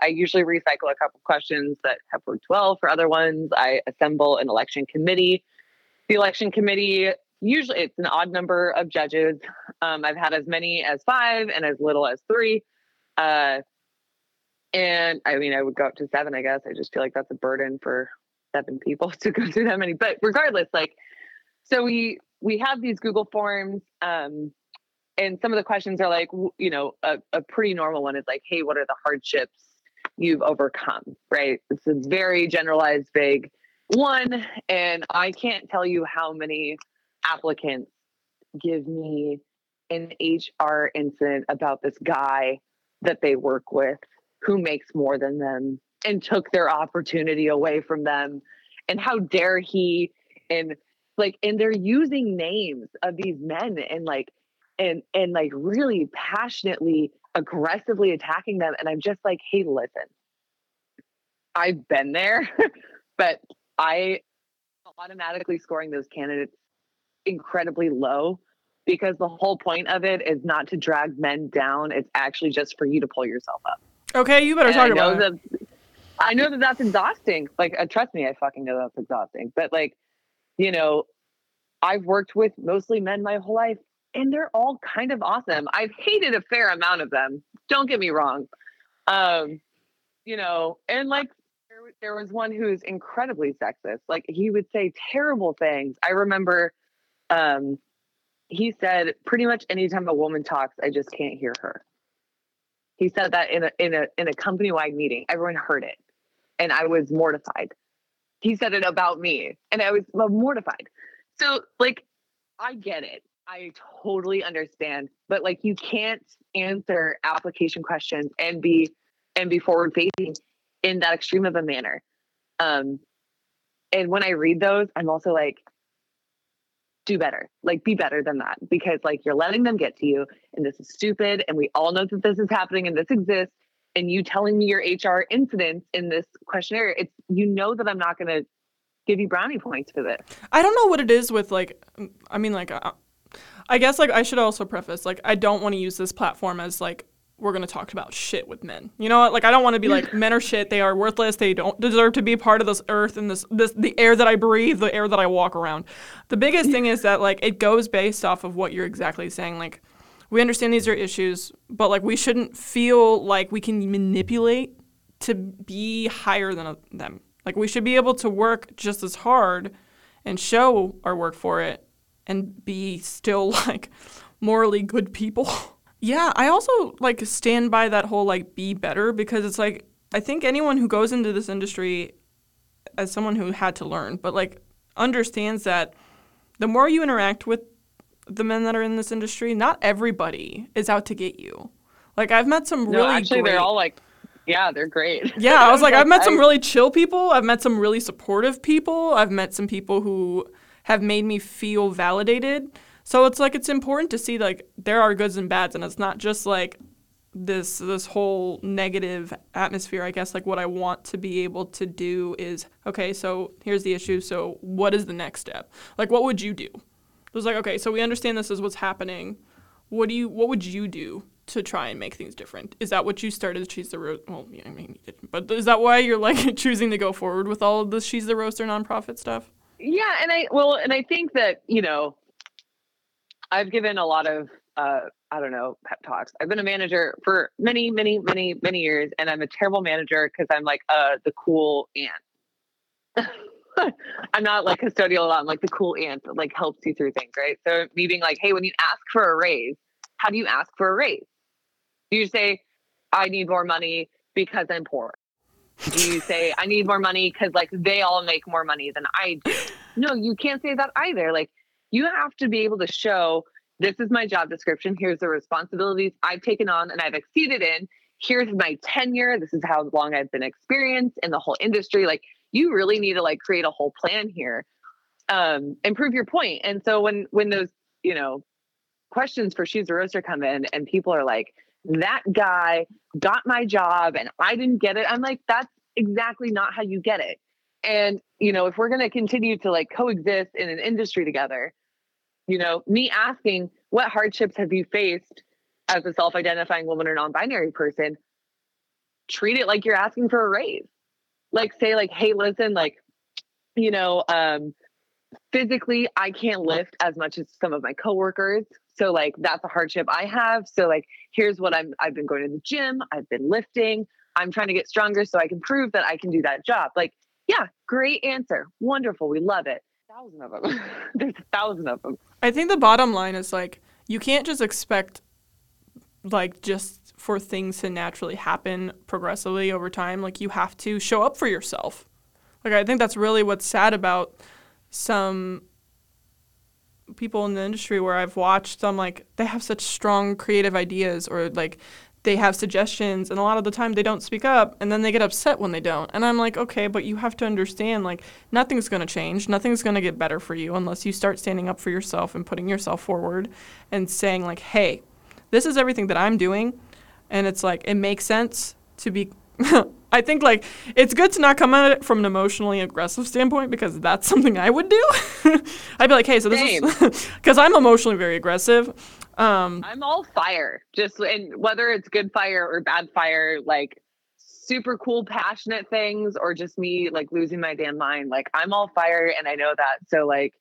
I usually recycle a couple questions that have worked well for other ones. I assemble an election committee. The election committee usually it's an odd number of judges. Um, I've had as many as five and as little as three. Uh, and I mean, I would go up to seven, I guess. I just feel like that's a burden for seven people to go through that many. But regardless, like, so we we have these Google forms, um, and some of the questions are like, you know, a, a pretty normal one is like, hey, what are the hardships you've overcome? Right? It's a very generalized, vague one, and I can't tell you how many applicants give me an HR incident about this guy that they work with who makes more than them and took their opportunity away from them and how dare he and like and they're using names of these men and like and and like really passionately aggressively attacking them and i'm just like hey listen I've been there, but I automatically scoring those candidates incredibly low because the whole point of it is not to drag men down. It's actually just for you to pull yourself up. Okay, you better And talk I know about it. I know that that's exhausting. Like, uh, trust me, I fucking know that's exhausting. But like, you know, I've worked with mostly men my whole life, and they're all kind of awesome. I've hated a fair amount of them. Don't get me wrong. Um, you know, and like there, there was one who's incredibly sexist. Like he would say terrible things. I remember um he said pretty much anytime a woman talks, I just can't hear her. He said that in a in a in a company wide meeting. Everyone heard it. And I was mortified. He said it about me and I was mortified. So like I get it. I totally understand. But like you can't answer application questions and be and be forward facing in that extreme of a manner. Um and when I read those, I'm also like, do better. Like be better than that. Because like you're letting them get to you and this is stupid. And we all know that this is happening and this exists. And you telling me your HR incidents in this questionnaire, it's you know that I'm not gonna give you brownie points for this. I don't know what it is with like, I mean, like, uh, I guess like I should also preface like I don't want to use this platform as like we're gonna talk about shit with men. You know what? Like I don't want to be like men are shit. They are worthless. They don't deserve to be part of this earth and this this the air that I breathe, the air that I walk around. The biggest thing is that like it goes based off of what you're exactly saying. Like we understand these are issues, but like we shouldn't feel like we can manipulate to be higher than them. Like we should be able to work just as hard and show our work for it and be still like morally good people. yeah, I also like stand by that whole like be better because it's like I think anyone who goes into this industry as someone who had to learn, but like understands that the more you interact with the men that are in this industry, not everybody is out to get you. Like I've met some No, really actually great, they're all like, yeah, they're great. yeah, I was like, I've met some really chill people. I've met some really supportive people. I've met some people who have made me feel validated. So it's like it's important to see like there are goods and bads, and it's not just like this this whole negative atmosphere. I guess like what I want to be able to do is okay. So here's the issue. So what is the next step? Like what would you do? It was like okay. So we understand this is what's happening. What do you? What would you do to try and make things different? Is that what you started She's the Roast? Well, yeah, I mean, you didn't. But is that why you're like choosing to go forward with all of the She's the Roaster nonprofit stuff? Yeah, and I well, and I think that you know, I've given a lot of uh, I don't know pep talks. I've been a manager for many, many, many, many years, and I'm a terrible manager because I'm like uh the cool aunt. I'm not like custodial a lot. I'm like the cool aunt that like helps you through things, right? So me being like, hey, when you ask for a raise, how do you ask for a raise? Do you say, I need more money because I'm poor? Do you say, I need more money because like they all make more money than I do? No, you can't say that either. Like you have to be able to show this is my job description. Here's the responsibilities I've taken on and I've exceeded in. Here's my tenure. This is how long I've been experienced in the whole industry. Like you really need to like create a whole plan here um and prove your point. And so when when those, you know, questions for She's the Roaster come in and people are like, that guy got my job and I didn't get it. I'm like, that's exactly not how you get it. And, you know, if we're going to continue to like coexist in an industry together, you know, me asking, what hardships have you faced as a self identifying woman or non binary person? Treat it like you're asking for a raise. Like, say, like, hey, listen, like, you know, um, physically, I can't lift as much as some of my coworkers. So, like, that's a hardship I have. So, like, here's what I'm, I've been going to the gym, I've been lifting, I'm trying to get stronger so I can prove that I can do that job. Like, yeah, great answer. Wonderful. We love it. Thousand of them. There's a thousand of them. I think the bottom line is like you can't just expect like just for things to naturally happen progressively over time. Like you have to show up for yourself. Like I think that's really what's sad about some people in the industry where I've watched them like they have such strong creative ideas or like they have suggestions and a lot of the time they don't speak up and then they get upset when they don't. And I'm like, okay, but you have to understand like nothing's going to change. Nothing's going to get better for you unless you start standing up for yourself and putting yourself forward and saying like, "Hey, this is everything that I'm doing." And it's like it makes sense to be I think like it's good to not come at it from an emotionally aggressive standpoint because that's something I would do. I'd be like, hey, so this Same. is because I'm emotionally very aggressive. Um, I'm all fire, just and whether it's good fire or bad fire, like super cool, passionate things, or just me like losing my damn mind. Like I'm all fire, and I know that. So like,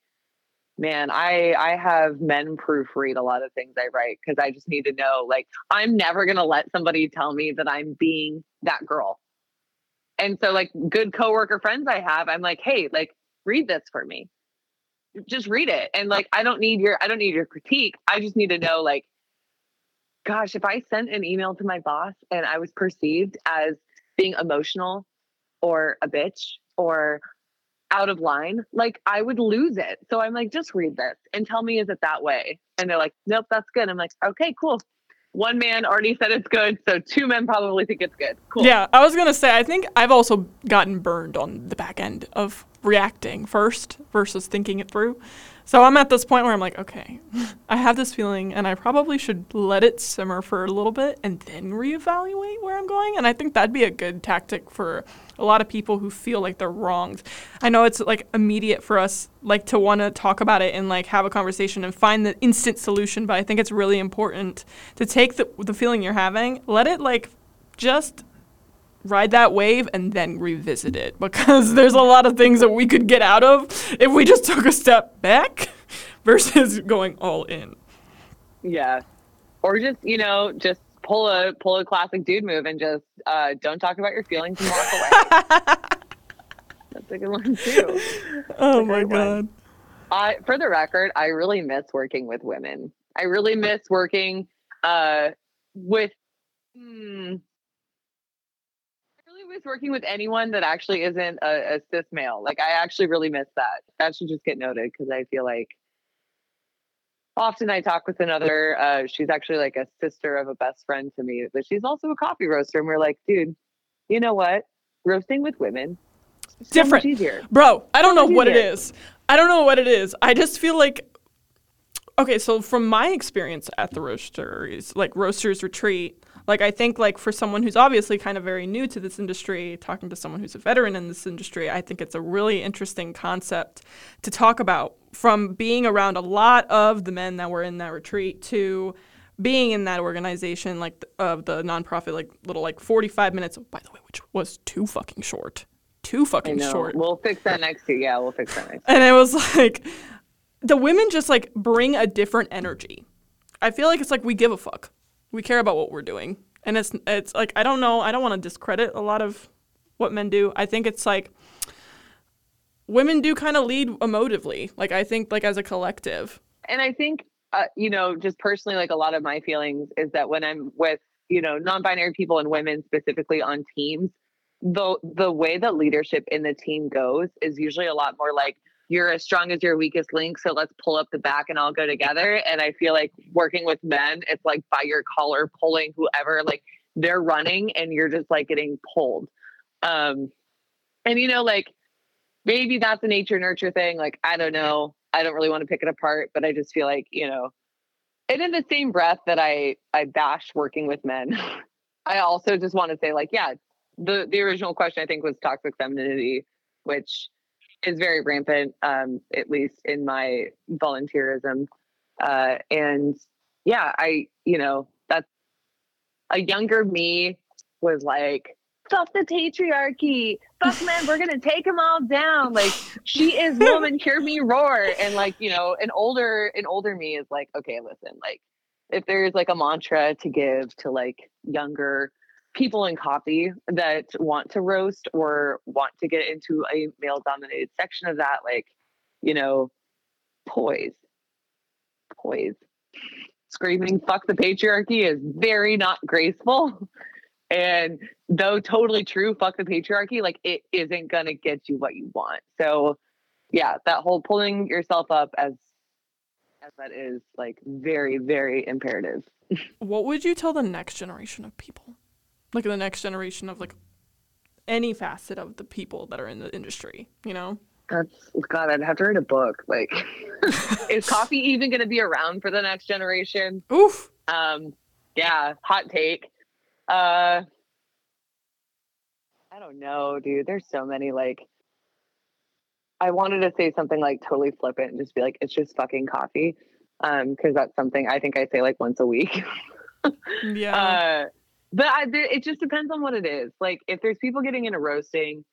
man, I I have men proofread a lot of things I write because I just need to know. Like I'm never gonna let somebody tell me that I'm being that girl. And so like good coworker friends I have, I'm like, hey, like read this for me just read it and like i don't need your i don't need your critique i just need to know like gosh if i sent an email to my boss and i was perceived as being emotional or a bitch or out of line like i would lose it. So i'm like just read this and tell me is it that way? And they're like nope that's good. I'm like okay cool. One man already said it's good so two men probably think it's good. Cool. Yeah, I was gonna say I think I've also gotten burned on the back end of reacting first versus thinking it through. So I'm at this point where I'm like, okay, I have this feeling, and I probably should let it simmer for a little bit and then reevaluate where I'm going. And I think that'd be a good tactic for a lot of people who feel like they're wronged. I know it's like immediate for us, like to want to talk about it and like have a conversation and find the instant solution. But I think it's really important to take the the feeling you're having, let it like just ride that wave and then revisit it because there's a lot of things that we could get out of if we just took a step back versus going all in. Yeah. Or just, you know, just pull a pull a classic dude move and just uh don't talk about your feelings and walk away. That's a good one too. Oh my god. I for the record, I really miss working with women. I really miss working uh with hmm, miss working with anyone that actually isn't a, a cis male. Like I actually really miss that. That should just get noted because I feel like often I talk with another, uh, she's actually like a sister of a best friend to me, but she's also a coffee roaster. And we're like, dude, you know what? Roasting with women so Different. Bro, I don't know what it easier. is. I don't know what it is. I just feel like okay, so from my experience at the roasteries, like roasters retreat, like I think like for someone who's obviously kind of very new to this industry, talking to someone who's a veteran in this industry, I think it's a really interesting concept to talk about from being around a lot of the men that were in that retreat to being in that organization like of the nonprofit like little like 45 minutes by the way which was too fucking short too I fucking know. short We'll fix that next year. Yeah, we'll fix that next. and it was like the women just like bring a different energy. I feel like it's like we give a fuck. We care about what we're doing. And it's it's like I don't know, I don't want to discredit a lot of what men do. I think it's like women do kind of lead emotively. Like I think like as a collective. and I think, uh, you know, just personally, like a lot of my feelings is that when I'm with, you know, non-binary people and women specifically on teams, the the way that leadership in the team goes is usually a lot more like you're as strong as your weakest link, so let's pull up the back and all go together. And I feel like working with men, it's like by your collar pulling whoever, like they're running and you're just like getting pulled. Um, and you know, like maybe that's a nature nurture thing. Like, I don't know. I don't really want to pick it apart, but I just feel like, you know, and in the same breath that I I bash working with men, I also just want to say, like, yeah, the the original question I think was toxic femininity, which is very rampant, um, at least in my volunteerism. Uh, and yeah, I, you know, that's a younger me was like, fuck the patriarchy. Fuck men, we're gonna take them all down. Like she is woman, hear me roar. And like, you know, an older, an older me is like, okay, listen, like if there's like a mantra to give to like younger people in coffee that want to roast or want to get into a male dominated section of that, like, you know, poise. Poise. Screaming fuck the patriarchy is very not graceful. And though totally true, fuck the patriarchy, like it isn't gonna get you what you want. So yeah, that whole pulling yourself up as as that is like very, very imperative. What would you tell the next generation of people? Like the next generation of like any facet of the people that are in the industry, you know? That's God, I'd have to write a book. Like, is coffee even going to be around for the next generation? Oof. Um, yeah, hot take. Uh, I don't know, dude. There's so many like I wanted to say something like totally flippant and just be like, it's just fucking coffee. Um, because that's something I think I say like once a week. Yeah. Uh, but I, there, it just depends on what it is. Like if there's people getting into roasting,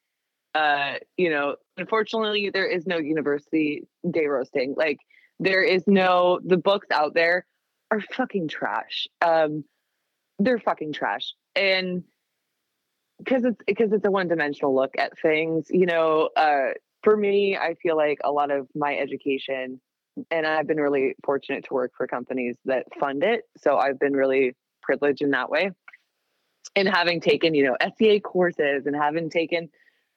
uh, you know, unfortunately there is no university day roasting. Like there is no the books out there are fucking trash. Um, they're fucking trash, and because it's because it's a one dimensional look at things. You know, uh, for me, I feel like a lot of my education and I've been really fortunate to work for companies that fund it. So I've been really privileged in that way. And having taken, you know, SCA courses and having taken,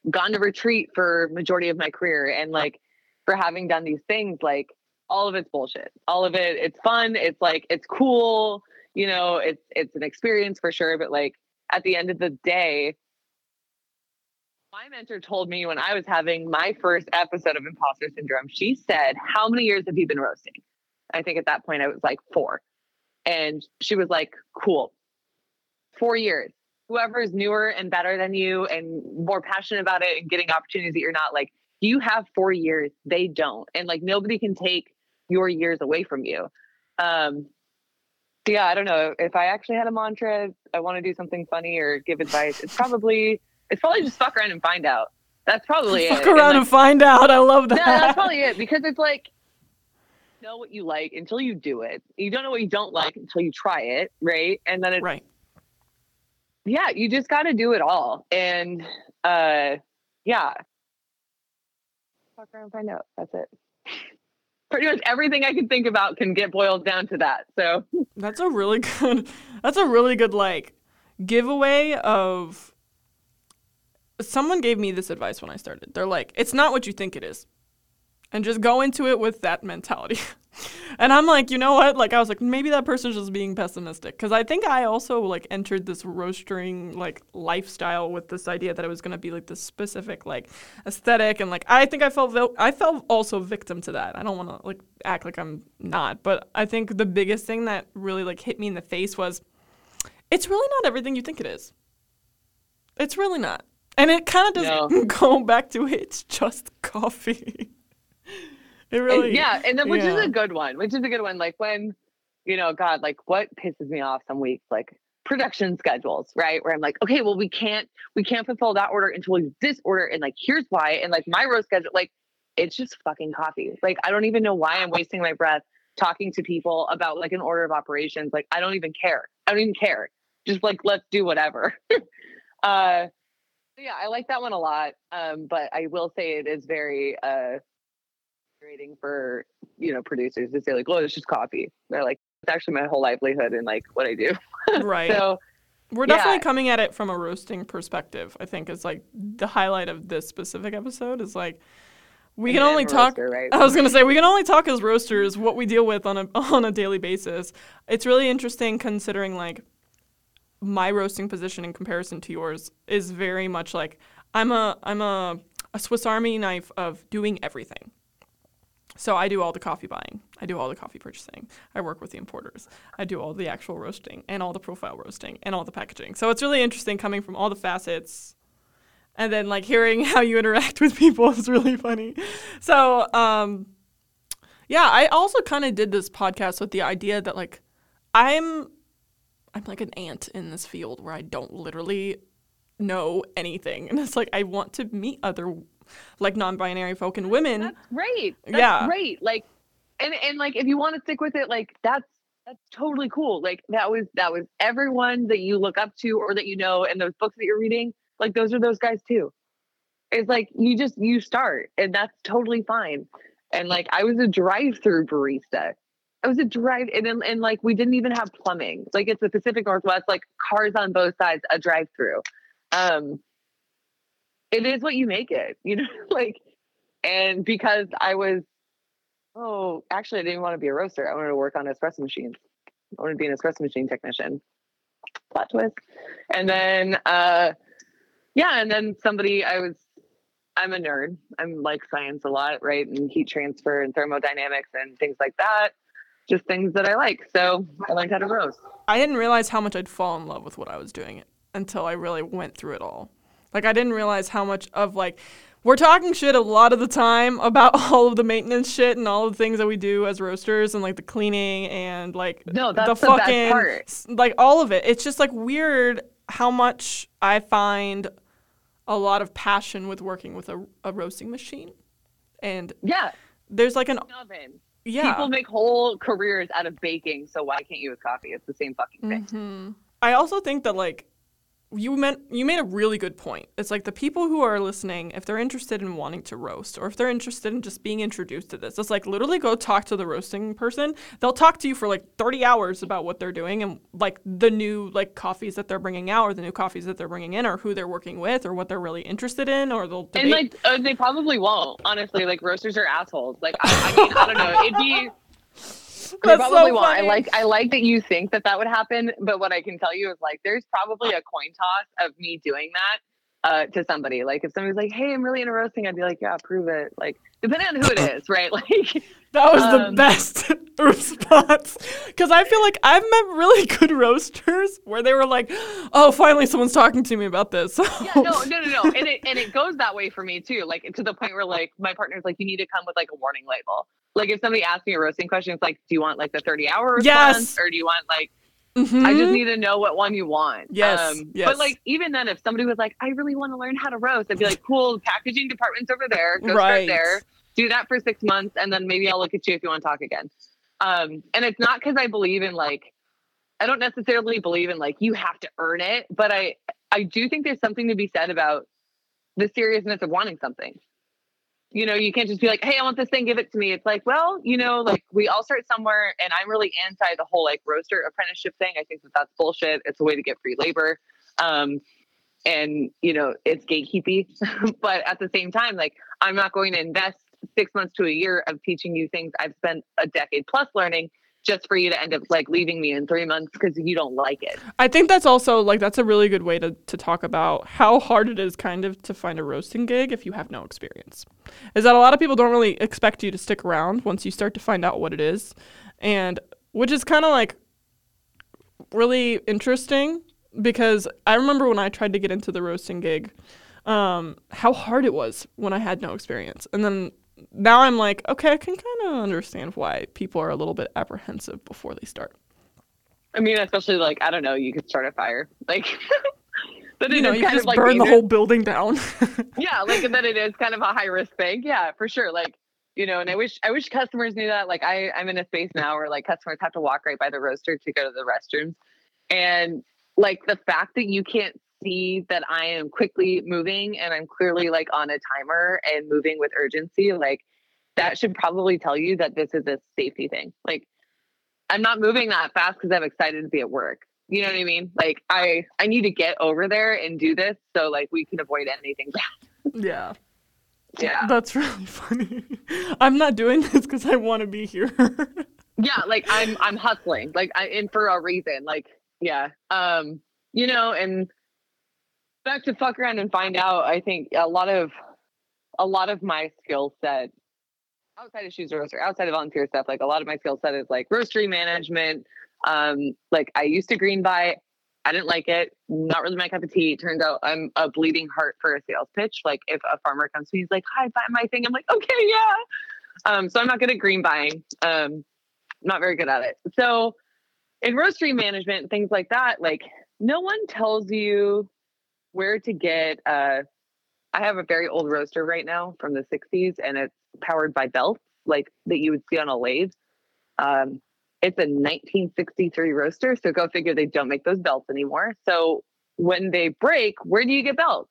gone to retreat for majority of my career and like for having done these things, like all of it's bullshit. All of it, it's fun. It's like, it's cool. You know, it's, it's an experience for sure. But like at the end of the day, my mentor told me when I was having my first episode of imposter syndrome, she said, How many years have you been roasting? I think at that point I was like four. And she was like, Cool. Four years. Whoever is newer and better than you and more passionate about it and getting opportunities that you're not like, you have four years. They don't. And like nobody can take your years away from you. Um, so yeah, I don't know. If I actually had a mantra, I want to do something funny or give advice, it's probably it's probably just fuck around and find out. That's probably Fuck it. around and, and find out. I love that. like, no, that's probably it because it's like know what you like until you do it. You don't know what you don't like until you try it, right? And then it's right. Yeah, you just got to do it all. And uh yeah. Fuck around find out. That's it. Pretty much everything I can think about can get boiled down to that. So That's a really good. That's a really good like giveaway of. Someone gave me this advice when I started. They're like, "It's not what you think it is," and just go into it with that mentality. and I'm like, you know what? Like, I was like, maybe that person's just being pessimistic because I think I also like entered this roastering like lifestyle with this idea that it was gonna be like this specific like aesthetic and like I think I felt vil- I felt also victim to that. I don't want to like act like I'm not, but I think the biggest thing that really like hit me in the face was it's really not everything you think it is. It's really not. And it kind of does No. go back to it's just coffee. it And- really yeah, and then, which is a good one. Which is a good one. Like when, you know, God, like what pisses me off some weeks, like production schedules, right? Where I'm like, okay, well, we can't, we can't fulfill that order until we this order, and like here's why, and like my roast schedule, like it's just fucking coffee. Like I don't even know why I'm wasting my breath talking to people about like an order of operations. Like I don't even care. I don't even care. Just like let's do whatever. uh yeah, I like that one a lot. Um, but I will say it is very uh frustrating for you know producers to say like, "Oh, it's just coffee." They're like, "It's actually my whole livelihood and like what I do." right. So We're definitely yeah. coming at it from a roasting perspective. I think is like the highlight of this specific episode is like we and can only talk roaster, right? I was gonna say we can only talk as roasters what we deal with on a on a daily basis. It's really interesting considering like my roasting position in comparison to yours is very much like I'm a I'm a, a Swiss Army knife of doing everything. So I do all the coffee buying. I do all the coffee purchasing. I work with the importers. I do all the actual roasting and all the profile roasting and all the packaging. So it's really interesting coming from all the facets and then like hearing how you interact with people is really funny. So um yeah, I also kind of did this podcast with the idea that like I'm I'm like an ant in this field where I don't literally know anything. And it's like I want to meet other like non-binary folk and women. That's great. That's Yeah. great. Like, and and like if you want to stick with it, like that's that's totally cool. Like that was that was everyone that you look up to or that you know, and those books that you're reading, like those are those guys too. It's like you just you start, and that's totally fine. And like I was a drive-through barista. I was a drive, and then and like we didn't even have plumbing. Like it's the Pacific Northwest, like cars on both sides, a drive-through. Um, it is what you make it, you know, like, and because I was, oh, actually, I didn't want to be a roaster. I wanted to work on espresso machines. I wanted to be an espresso machine technician. Plot twist. And then, uh, yeah, and then somebody, I was, I'm a nerd. I'm like science a lot, right? And heat transfer and thermodynamics and things like that. Just things that I like. So I learned how to roast. I didn't realize how much I'd fall in love with what I was doing until I really went through it all. Like I didn't realize how much of like we're talking shit a lot of the time about all of the maintenance shit and all of the things that we do as roasters and like the cleaning and like No, that's the the fucking part. like all of it. It's just like weird how much I find a lot of passion with working with a, a roasting machine. And Yeah. there's like an Oven. yeah. People make whole careers out of baking, so why can't you with coffee? It's the same fucking thing. hmm I also think that like you meant you made a really good point. It's like the people who are listening, if they're interested in wanting to roast, or if they're interested in just being introduced to this, it's like literally go talk to the roasting person. They'll talk to you for like 30 hours about what they're doing and like the new like coffees that they're bringing out, or the new coffees that they're bringing in, or who they're working with, or what they're really interested in, or they'll debate. And like uh, they probably won't. Honestly, like roasters are assholes. Like I, I mean, I don't know. It'd be That's probably so won't. I like I like that you think that that would happen, but what I can tell you is like there's probably a coin toss of me doing that uh, to somebody. Like if somebody's like, "Hey, I'm really into roasting," I'd be like, "Yeah, prove it." Like depending on who it is, right? Like That was the Um, best response. Because I feel like I've met really good roasters where they were like, oh, finally someone's talking to me about this. yeah, no, no, no, no. And it and it goes that way for me too. Like to the point where like my partner's like, you need to come with like a warning label. Like if somebody asks me a roasting question, it's like, do you want like the 30 hour response Yes. or do you want like Mhm. I just need to know what one you want. Um, Yes, yes. But like even then, if somebody was like, I really want to learn how to roast, I'd be like, cool, packaging department's over there. Go Right. start there. Do that for six months, and then maybe I'll look at you if you want to talk again. Um, and it's not because I believe in like, I don't necessarily believe in like you have to earn it, but I I do think there's something to be said about the seriousness of wanting something. You know, you can't just be like, hey, I want this thing, give it to me. It's like, well, you know, like we all start somewhere, and I'm really anti the whole like roaster apprenticeship thing. I think that that's bullshit. It's a way to get free labor. Um, and, you know, it's gatekeepy. but at the same time, like, I'm not going to invest six months to a year of teaching you things I've spent a decade plus learning just for you to end up like leaving me in three months because you don't like it. I think that's also like that's a really good way to, to talk about how hard it is kind of to find a roasting gig if you have no experience. Is that a lot of people don't really expect you to stick around once you start to find out what it is. And which is kind of like really interesting because I remember when I tried to get into the roasting gig, um, how hard it was when I had no experience. And then now I'm like, okay, I can kind of understand why people are a little bit apprehensive before they start. I mean, especially like, I don't know, you could start a fire. Like, but You know, you kind just like burn the whole building down. yeah like and then it is kind of a high risk thing yeah for sure like you know and i wish i wish customers knew that like i i'm in a space now where like customers have to walk right by the roaster to go to the restrooms and like the fact that you can't see that i am quickly moving and i'm clearly like on a timer and moving with urgency like that should probably tell you that this is a safety thing like i'm not moving that fast because i'm excited to be at work you know what i mean like i i need to get over there and do this so like we can avoid anything bad yeah. yeah That's really funny. I'm not doing this because I want to be here. yeah like i'm i'm hustling like i and for a reason like yeah um you know and back to fuck around and find out i think a lot of a lot of my skill set outside of She's the Roaster outside of volunteer stuff like a lot of my skill set is like roastery management. Um like i used to green buy i didn't like it not really my cup of tea. Turns out i'm a bleeding heart for a sales pitch. Like if a farmer comes to me he's like hi buy my thing. I'm like okay yeah. Um so i'm not good at green buying. Um not very good at it. So in roastery management, things like that, like no one tells you where to get uh I have a very old roaster right now from the 60s and it's powered by belts like that you would see on a lathe. Um it's a 1963 roaster, so go figure they don't make those belts anymore. So when they break, where do you get belts?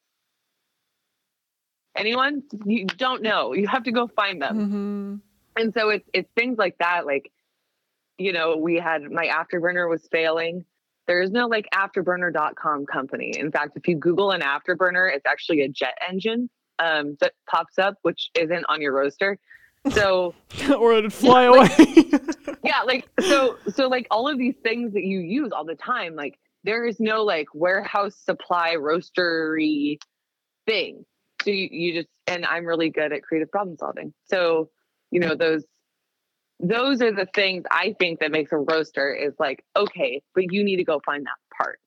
Anyone? You don't know. You have to go find them hmm and so it's it's things like that like you know we had my afterburner was failing there is no like afterburner.com company. In fact if you google an afterburner it's actually a jet engine um, that pops up which isn't on your roaster. So or it'd fly like- away. yeah like so so like all of these things that you use all the time like there is no like warehouse supply roastery thing. So you, you just and i'm really good at creative problem solving. So you know those those are the things i think that makes a roaster is like okay but you need to go find that part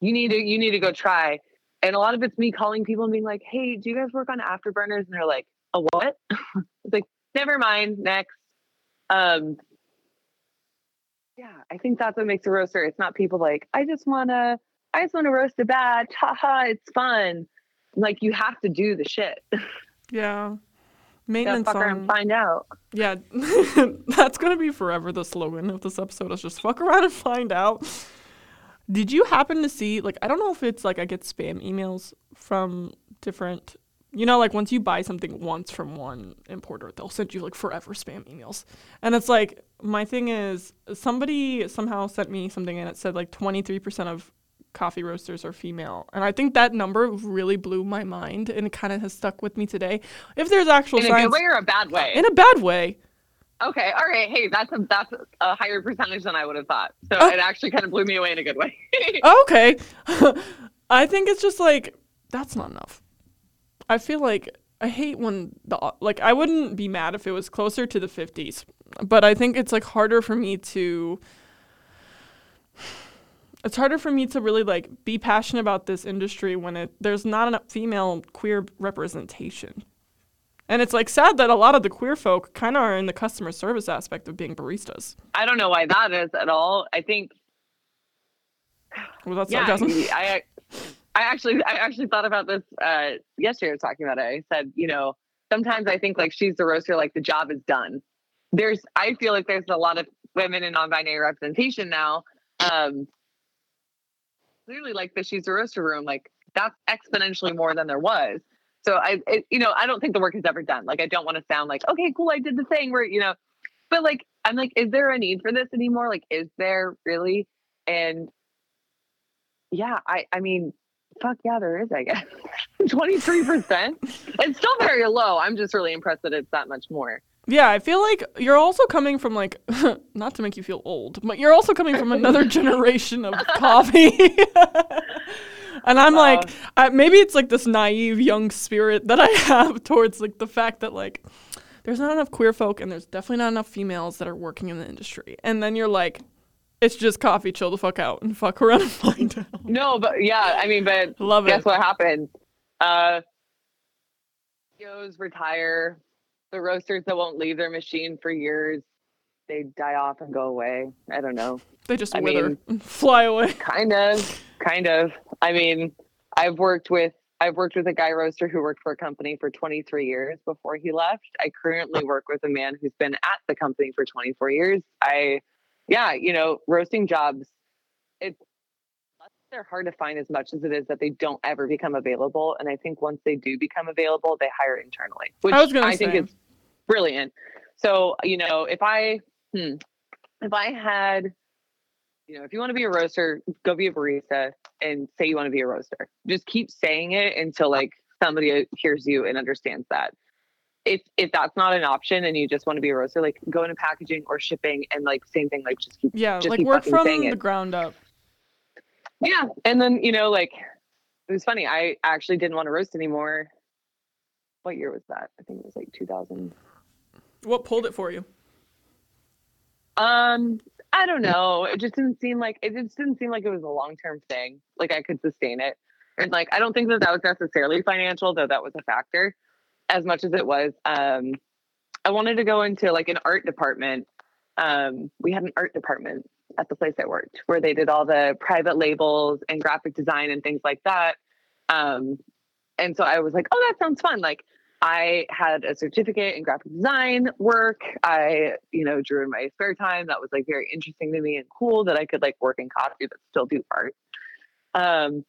you need to you need to go try and a lot of it's me calling people and being like, "Hey, do you guys work on afterburners?" And they're like, "A what?" it's like, "Never mind, next." Um, yeah, I think that's what makes a roaster. It's not people like, "I just wanna, I just wanna roast a batch, haha, it's fun." Like you have to do the shit. Yeah. Maintenance fuck around on and find out. Yeah, that's gonna be forever the slogan of this episode is just fuck around and find out. Did you happen to see like I don't know if it's like I get spam emails from different you know, like once you buy something once from one importer, they'll send you like forever spam emails. And it's like my thing is somebody somehow sent me something and it said like twenty three percent of coffee roasters are female. And I think that number really blew my mind and it kinda has stuck with me today. If there's actual In a good way or a bad way? in a bad way. Okay, all right. Hey, that's a that's a higher percentage than I would have thought. So Oh. it actually kind of blew me away in a good way. okay. I think it's just like that's not enough. I feel like I hate when the like I wouldn't be mad if it was closer to the 50s, but I think it's like harder for me to it's harder for me to really like be passionate about this industry when it there's not enough female queer representation. And it's like sad that a lot of the queer folk kind of are in the customer service aspect of being baristas. I don't know why that is at all. I think Well, that's yeah. I I actually I actually thought about this uh yesterday I was talking about it. I said, you know, sometimes I think like she's the roaster, like the job is done. There's I feel like there's a lot of women in non-binary representation now. Um clearly like the she's a roaster room, like that's exponentially more than there was. So I it, you know, I don't think the work is ever done. Like I don't want to sound like, okay, cool, I did the thing where, you know, but like I'm like, is there a need for this anymore? Like, is there really? And yeah, I I mean, fuck yeah, there is, I guess. 23%. It's still very low. I'm just really impressed that it's that much more. Yeah, I feel like you're also coming from like not to make you feel old, but you're also coming from another generation of coffee. and I'm like, I, maybe it's like this naive young spirit that I have towards like the fact that like there's not enough queer folk and there's definitely not enough females that are working in the industry. And then you're like, it's just coffee, chill the fuck out and fuck around and find out. No, but yeah, I mean, but Love guess it. what happened? Uh CEOs retire. The roasters that won't leave their machine for years, they die off and go away. I don't know. They just I wither mean- and fly away. Kind of, kind of. I mean, I've worked with I've worked with a guy roaster who worked for a company for 23 years before he left. I currently work with a man who's been at the company for 24 years. I yeah, you know, roasting jobs it's they're hard to find as much as it is that they don't ever become available and I think once they do become available, they hire internally, which I was gonna think say. is brilliant. So, you know, if I hmm, if I had you know, if you want to be a roaster, go be a barista and say you want to be a roaster. Just keep saying it until like somebody hears you and understands that. If if that's not an option and you just want to be a roaster, like go into packaging or shipping and like same thing, like just keep Yeah, just like keep work from the it. ground up. Yeah. And then, you know, like it was funny. I actually didn't want to roast anymore. What year was that? I think it was like 2000. What pulled it for you? Um, I don't know. It just didn't seem like it just didn't seem like it was a long term thing. Like I could sustain it, and like I don't think that that was necessarily financial, though that was a factor, as much as it was. Um, I wanted to go into like an art department. Um, we had an art department at the place I worked where they did all the private labels and graphic design and things like that. Um, and so I was like, oh, that sounds fun. Like I had a certificate in graphic design work. I, you know, drew in my spare time. That was like very interesting to me and cool that I could like work in coffee but still do art. Um,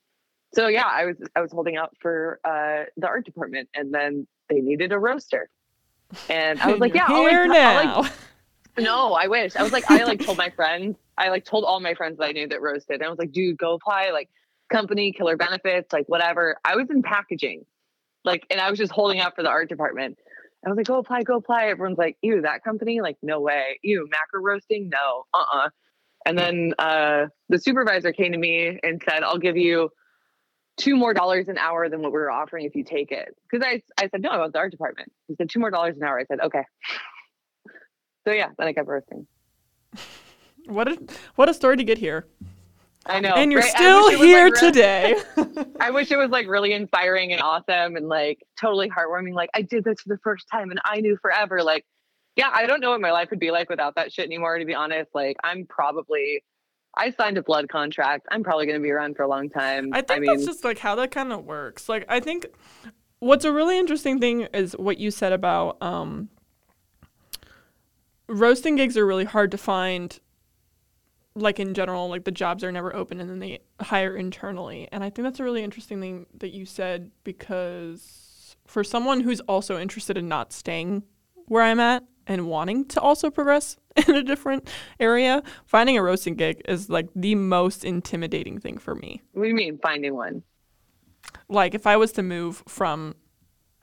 so yeah, I was I was holding out for uh, the art department, and then they needed a roaster, and I was like, yeah, I'll, here like, I'll, like, no, I wish. I was like, I like told my friends, I like told all my friends that I knew that roasted. And I was like, dude, go apply like company, killer benefits, like whatever. I was in packaging. Like, and I was just holding out for the art department. I was like, go apply, go apply. Everyone's like, ew, that company? Like, no way. Ew, macro roasting? No. Uh-uh. And then uh the supervisor came to me and said, I'll give you two more dollars an hour than what we were offering if you take it. Because I I said, no, I want the art department. He said two more dollars an hour. I said, okay. So yeah, then I kept roasting. What a what a story to get here. I know. And you're right? Still wish it was, here like, really- today. I wish it was like really inspiring and awesome and like totally heartwarming. Like I did this for the first time and I knew forever. Like, yeah, I don't know what my life would be like without that shit anymore. To be honest, like I'm probably, I signed a blood contract. I'm probably going to be around for a long time. I think mean, that's just like how that kind of works. Like I think what's a really interesting thing is what you said about um, roasting gigs are really hard to find. Like in general, like the jobs are never open and then they hire internally. And I think that's a really interesting thing that you said because for someone who's also interested in not staying where I'm at and wanting to also progress in a different area, finding a roasting gig is like the most intimidating thing for me. what do you mean finding one? like if I was to move from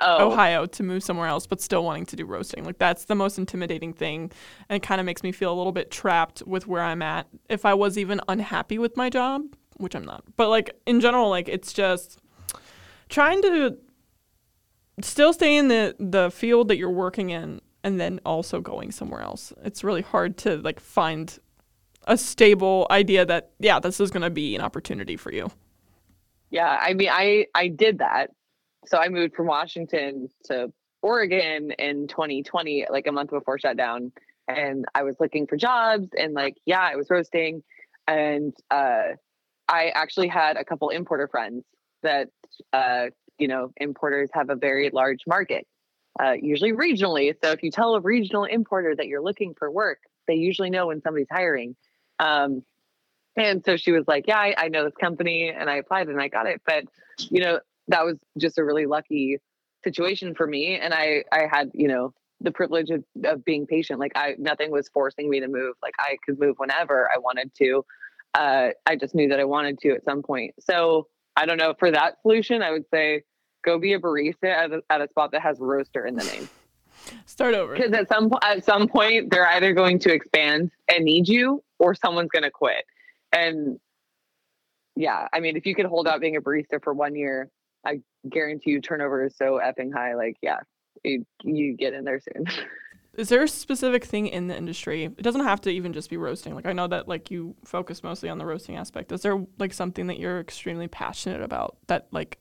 Oh, Ohio to move somewhere else, but still wanting to do roasting, like that's the most intimidating thing, and it kind of makes me feel a little bit trapped with where I'm at. If I was even unhappy with my job, which I'm not, but like in general, like it's just trying to still stay in the the field that you're working in, and then also going somewhere else. It's really hard to like find a stable idea that yeah, this is going to be an opportunity for you. yeah. I mean, I I did that. So I moved from Washington to Oregon in 2020, like a month before shutdown, and I was looking for jobs and like yeah, I was roasting, and uh, I actually had a couple importer friends that uh, you know importers have a very large market, uh, usually regionally. So if you tell a regional importer that you're looking for work, they usually know when somebody's hiring. Um, and so she was like, "Yeah, I, I know this company," and I applied and I got it. But you know, that was just a really lucky situation for me, and I I had you know the privilege of, of being patient. Like I nothing was forcing me to move. Like I could move whenever I wanted to. Uh, I just knew that I wanted to at some point. So I don't know for that solution. I would say go be a barista at a, at a spot that has roaster in the name Start over. because at some at some point they're either going to expand and need you or someone's going to quit and yeah i mean if you could hold out being a barista for one year i guarantee you turnover is so effing high like yeah you, you get in there soon Is there a specific thing in the industry? It doesn't have to even just be roasting. Like I know that like you focus mostly on the roasting aspect. Is there like something that you're extremely passionate about that like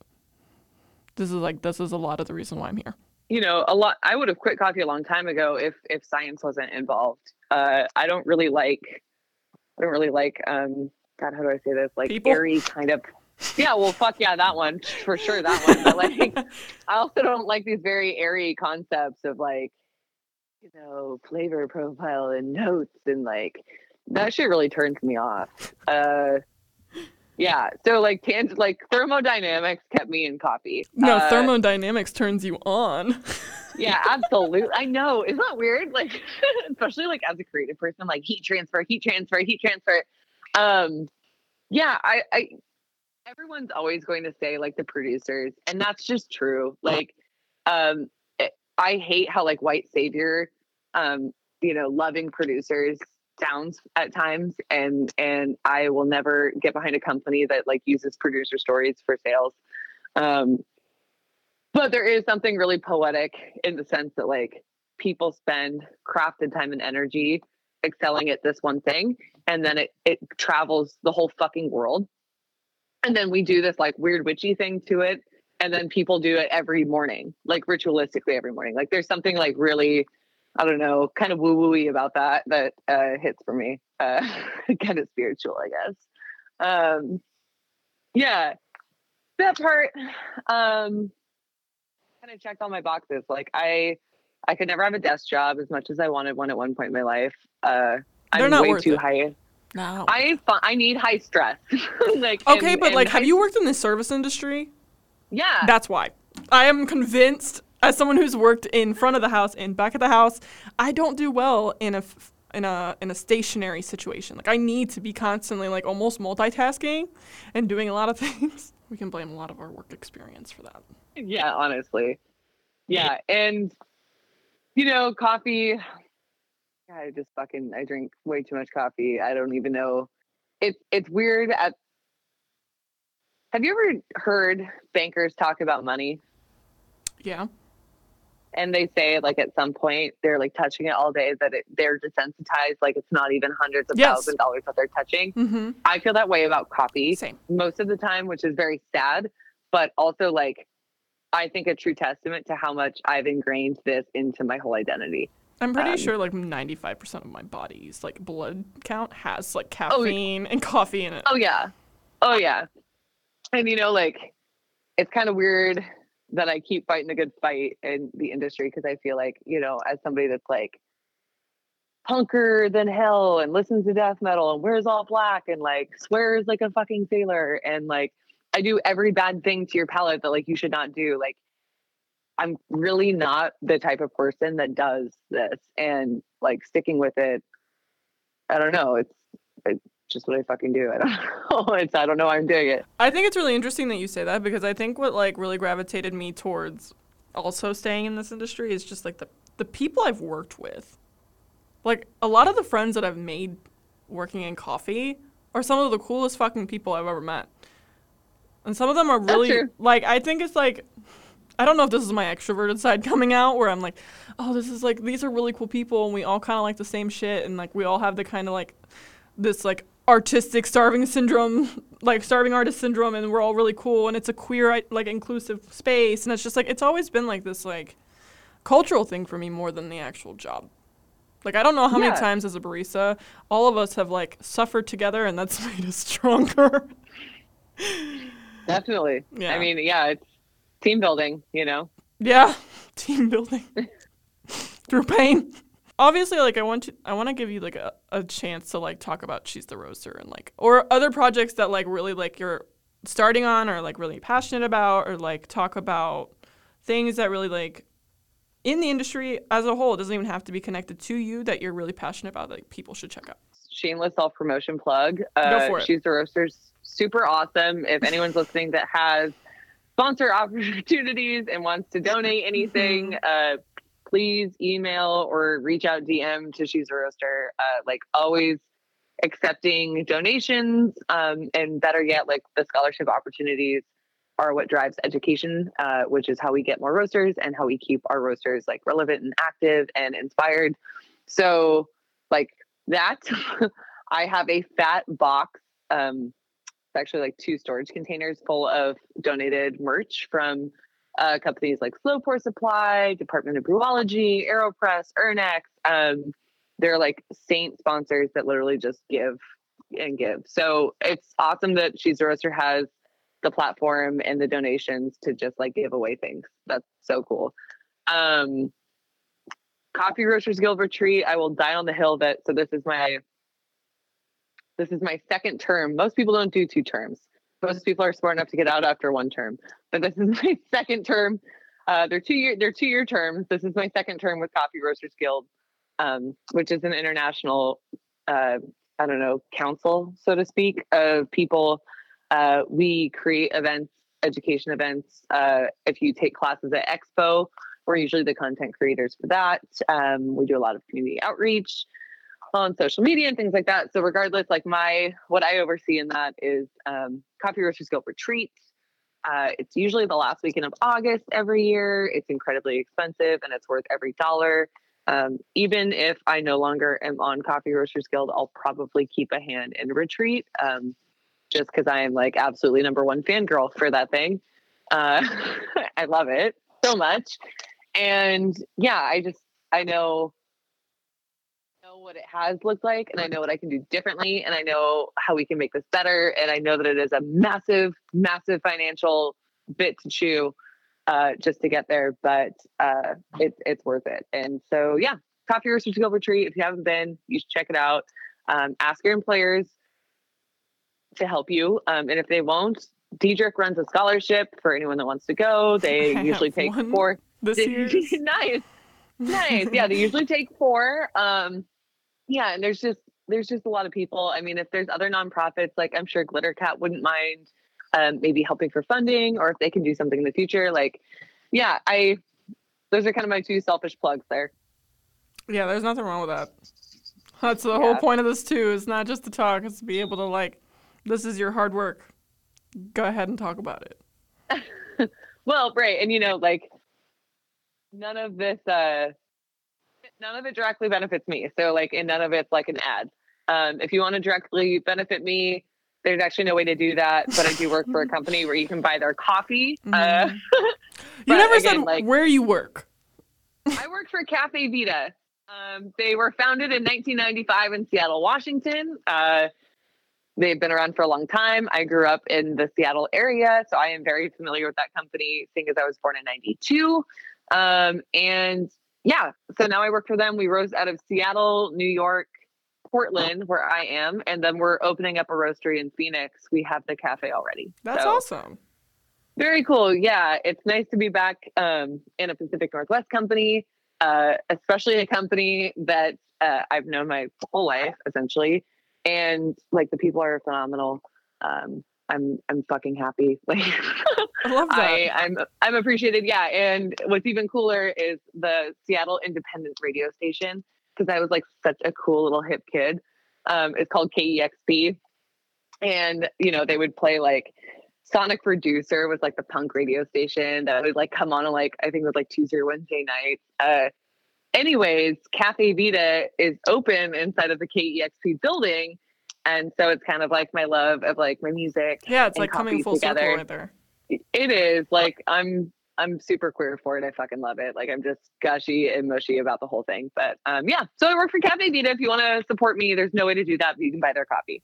this is like this is a lot of the reason why I'm here. you know a lot i would have quit coffee a long time ago if if science wasn't involved uh i don't really like i don't really like um god how do i say this like People? airy kind of yeah well fuck yeah that one for sure that one but like I also don't like these very airy concepts of like, you know, flavor profile and notes and like that shit really turns me off. Uh yeah. So like tang- like thermodynamics kept me in coffee. no, Uh, thermodynamics turns you on. Yeah, absolutely. I know. Isn't that weird? Like especially like as a creative person, like heat transfer, heat transfer, heat transfer. Um yeah, I, I everyone's always going to say like the producers, and that's just true. Like um I hate how like white savior um, you know, loving producers sounds at times and and I will never get behind a company that like uses producer stories for sales. Um but there is something really poetic in the sense that like people spend crafted time and energy excelling at this one thing and then it it travels the whole fucking world and then we do this like weird witchy thing to it and then people do it every morning like ritualistically every morning. Like there's something like really i don't know kind of woo wooey about that that uh hits for me uh kind of spiritual i guess. Um yeah that part um kind of checked all my boxes. Like i i could never have a desk job as much as i wanted one at one point in my life. Uh They're i'm way too it. high No. I I need high stress. like okay, and- but and like have you worked in the service industry? Yeah. That's why. I am convinced, as someone who's worked in front of the house and back of the house, I don't do well in a f- in a in a stationary situation. Like I need to be constantly like almost multitasking and doing a lot of things. We can blame a lot of our work experience for that. yeah, honestly. Yeah, and you know, coffee. I just fucking I drink way too much coffee. I don't even know. It's it's weird. At have you ever heard bankers talk about money? Yeah. and they say like at some point they're like touching it all day that it, they're desensitized like it's not even hundreds of Yes. thousand dollars that they're touching Mm-hmm. i feel that way about coffee Same. most of the time which is very sad but also like i think a true testament to how much i've ingrained this into my whole identity I'm pretty Um, sure like 95% of my body's like blood count has like Oh, caffeine and coffee in it. oh yeah oh yeah and you know like it's kind of weird that i keep fighting a good fight in the industry because i feel like you know as somebody that's like punker than hell and listens to death metal and wears all black and like swears like a fucking sailor and like I do every bad thing to your palate that like you should not do. Like I'm really not the type of person that does this and like sticking with it. I don't know. It's, it's just what I fucking do. I don't know. It's I don't know why I'm doing it. I think it's really interesting that you say that because I think what like really gravitated me towards also staying in this industry is just like the the people I've worked with. Like a lot of the friends that I've made working in coffee are some of the coolest fucking people I've ever met. And some of them are really like I think it's like I don't know if this is my extroverted side coming out where I'm like, oh, this is like these are really cool people and we all kind of like the same shit and like we all have the kind of like this like artistic starving syndrome, like starving artist syndrome, and we're all really cool and it's a queer like inclusive space and it's just like it's always been like this like cultural thing for me more than the actual job. Like I don't know how Yeah. many times as a barista, all of us have like suffered together and that's made us stronger. Definitely. Yeah. I mean, yeah, it's team building, you know. Yeah, team building through pain. Obviously, like I want to, I want to give you like a, a chance to like talk about She's the Roaster and like or other projects that like really like you're starting on or like really passionate about or like talk about things that really like in the industry as a whole. It doesn't even have to be connected to you that you're really passionate about. That people should check out. shameless self promotion plug. Uh, for it. She's the Roasters, super awesome. If anyone's listening that has sponsor opportunities and wants to donate anything, uh, please email or reach out DM to She's a Roaster. Uh, like always accepting donations, um, and better yet, like the scholarship opportunities are what drives education, uh, which is how we get more roasters and how we keep our roasters like relevant and active and inspired. So, like that, I have a fat box. Um, actually like two storage containers full of donated merch from uh, companies like Slow Pour Supply, Department of Brewology, Aeropress, Urnex. Um, they're like saint sponsors that literally just give and give. So it's awesome that She's a Roaster has the platform and the donations to just like give away things. That's so cool. Um, Coffee Roasters Guild retreat. I will die on the hill that. So this is my this is my second term. Most people don't do two terms. Most people are smart enough to get out after one term. But this is my second term. Uh, they're two year they're two year terms. This is my second term with Coffee Roasters Guild, um, which is an international uh, I don't know council, so to speak, of people. Uh, we create events, education events. Uh, if you take classes at Expo, we're usually the content creators for that. Um, we do a lot of community outreach on social media and things like that. So regardless, like my what I oversee in that is um, Coffee Roasters Guild retreat. Uh, it's usually the last weekend of August every year. It's incredibly expensive and it's worth every dollar. Um, even if I no longer am on Coffee Roasters Guild, I'll probably keep a hand in retreat um, just because I am like absolutely number one fangirl for that thing. Uh, I love it so much. And yeah, I just, I know what it has looked like and I know what I can do differently and I know how we can make this better and I know that it is a massive massive financial bit to chew uh, just to get there but uh, it's it's worth it. And so yeah coffee roasters guild retreat if you haven't been you should check it out. Um, ask your employers to help you um, and if they won't Diedrich runs a scholarship for anyone that wants to go. They I usually take four This year. nice nice. Yeah they usually take four um yeah and there's just there's just a lot of people i mean if there's other nonprofits like i'm sure GlitterCat wouldn't mind um, maybe helping for funding or if they can do something in the future like yeah i those are kind of my two selfish plugs there Yeah, there's nothing wrong with that. That's the whole point of this too. It's not just to talk; it's to be able to like, this is your hard work. Go ahead and talk about it. well right and you know like none of this uh none of it directly benefits me. So like and none of it's like an ad. Um if you want to directly benefit me, there's actually no way to do that. But I do work for a company where you can buy their coffee. Uh, Mhm. you never again, said like- where you work. I work for Caffe Vita. Um, they were founded in 1995 in Seattle, Washington. Uh, they've been around for a long time. I grew up in the Seattle area, so I am very familiar with that company, seeing as I was born in 92. Um, and yeah, so now I work for them. We rose out of Seattle, New York, Portland, where I am, and then we're opening up a roastery in Phoenix. We have the cafe already. That's So- awesome. very cool. Yeah, it's nice to be back um, in a Pacific Northwest company, uh, especially a company that uh, I've known my whole life, essentially. And like the people are phenomenal. Um, I'm I'm fucking happy. Like I love that. I, I'm I'm appreciated. Yeah, and what's even cooler is the Seattle Independent radio station because I was like such a cool little hip kid. Um, it's called KEXP, and you know they would play like Sonic Reducer was like the punk radio station that would like come on on like I think it was like Tuesday or Wednesday nights. Uh, anyways, Caffe Vita is open inside of the KEXP building. And so it's kind of like my love of like my music yeah, it's like coming full circle together. right there. it is like I'm I'm super queer for it. I fucking love it. Like I'm just gushy and mushy about the whole thing. But um yeah, so I work for Caffe Vita. If you want to support me, there's no way to do that, but you can buy their coffee.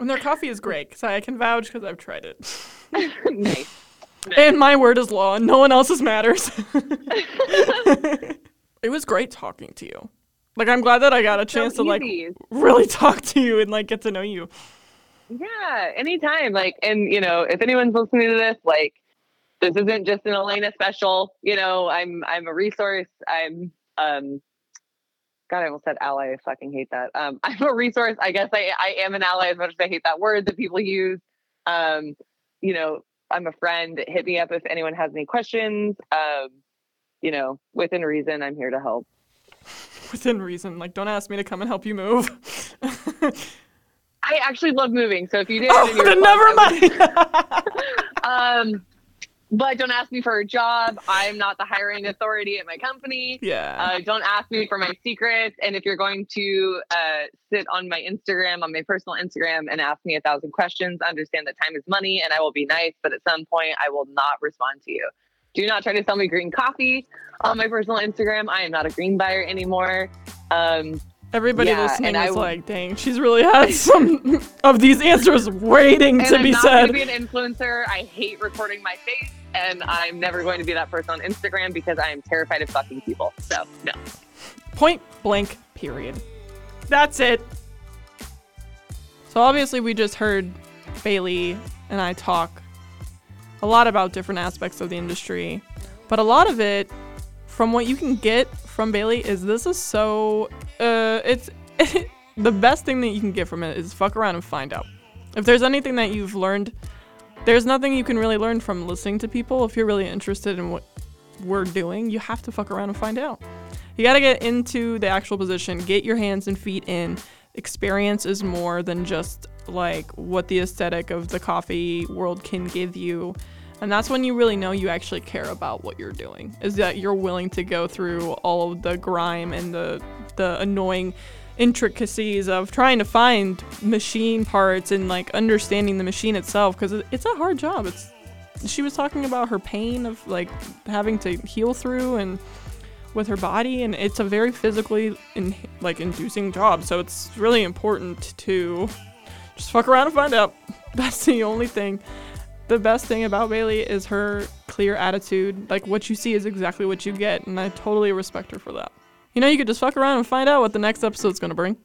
And their coffee is great because I can vouch because I've tried it. nice. And my word is law, and no one else's matters. it was great talking to you. Like I'm glad that I got a chance So to like really talk to you and like get to know you. Yeah, anytime. Like, and you know, if anyone's listening to this, like, this isn't just an Elena special. You know, I'm I'm a resource. I'm um, God, I almost said ally. I fucking hate that. Um, I'm a resource. I guess I I am an ally as much as I hate that word that people use. Um, you know, I'm a friend. Hit me up if anyone has any questions. Um, you know, within reason, I'm here to help. Within reason. Like don't ask me to come and help you move. I actually love moving. So if you did, oh, then never mind. um but don't ask me for a job i'm not the hiring authority at my company yeah. uh, don't ask me for my secrets and if you're going to uh, sit on my instagram on my personal instagram and ask me a thousand questions understand that time is money and i will be nice but at some point i will not respond to you do not try to sell me green coffee on my personal instagram i am not a green buyer anymore um, Everybody yeah, listening is w- like, dang, she's really had some of these answers waiting and to i'm be not said. going to be an influencer i hate recording my face and i'm never going to be that person on instagram because i am terrified of fucking people so no Point blank, period. That's it. So obviously, we just heard Baylee and I talk a lot about different aspects of the industry, but a lot of it, from what you can get from Baylee, is this is so. Uh, it's the best thing that you can get from it is fuck around and find out. If there's anything that you've learned, there's nothing you can really learn from listening to people. If you're really interested in what we're doing, you have to fuck around and find out. You got to get into the actual position, get your hands and feet in. Experience is more than just like what the aesthetic of the coffee world can give you. And that's when you really know you actually care about what you're doing. Is that you're willing to go through all of the grime and the the annoying intricacies of trying to find machine parts and like understanding the machine itself because it's a hard job. It's she was talking about her pain of like having to heal through and with her body and it's a very physically in, like inducing job so it's really important to just fuck around and find out that's the only thing the best thing about Baylee is her clear attitude. Like what you see is exactly what you get and i totally respect her for that. You know you could just fuck around and find out what the next episode's to bring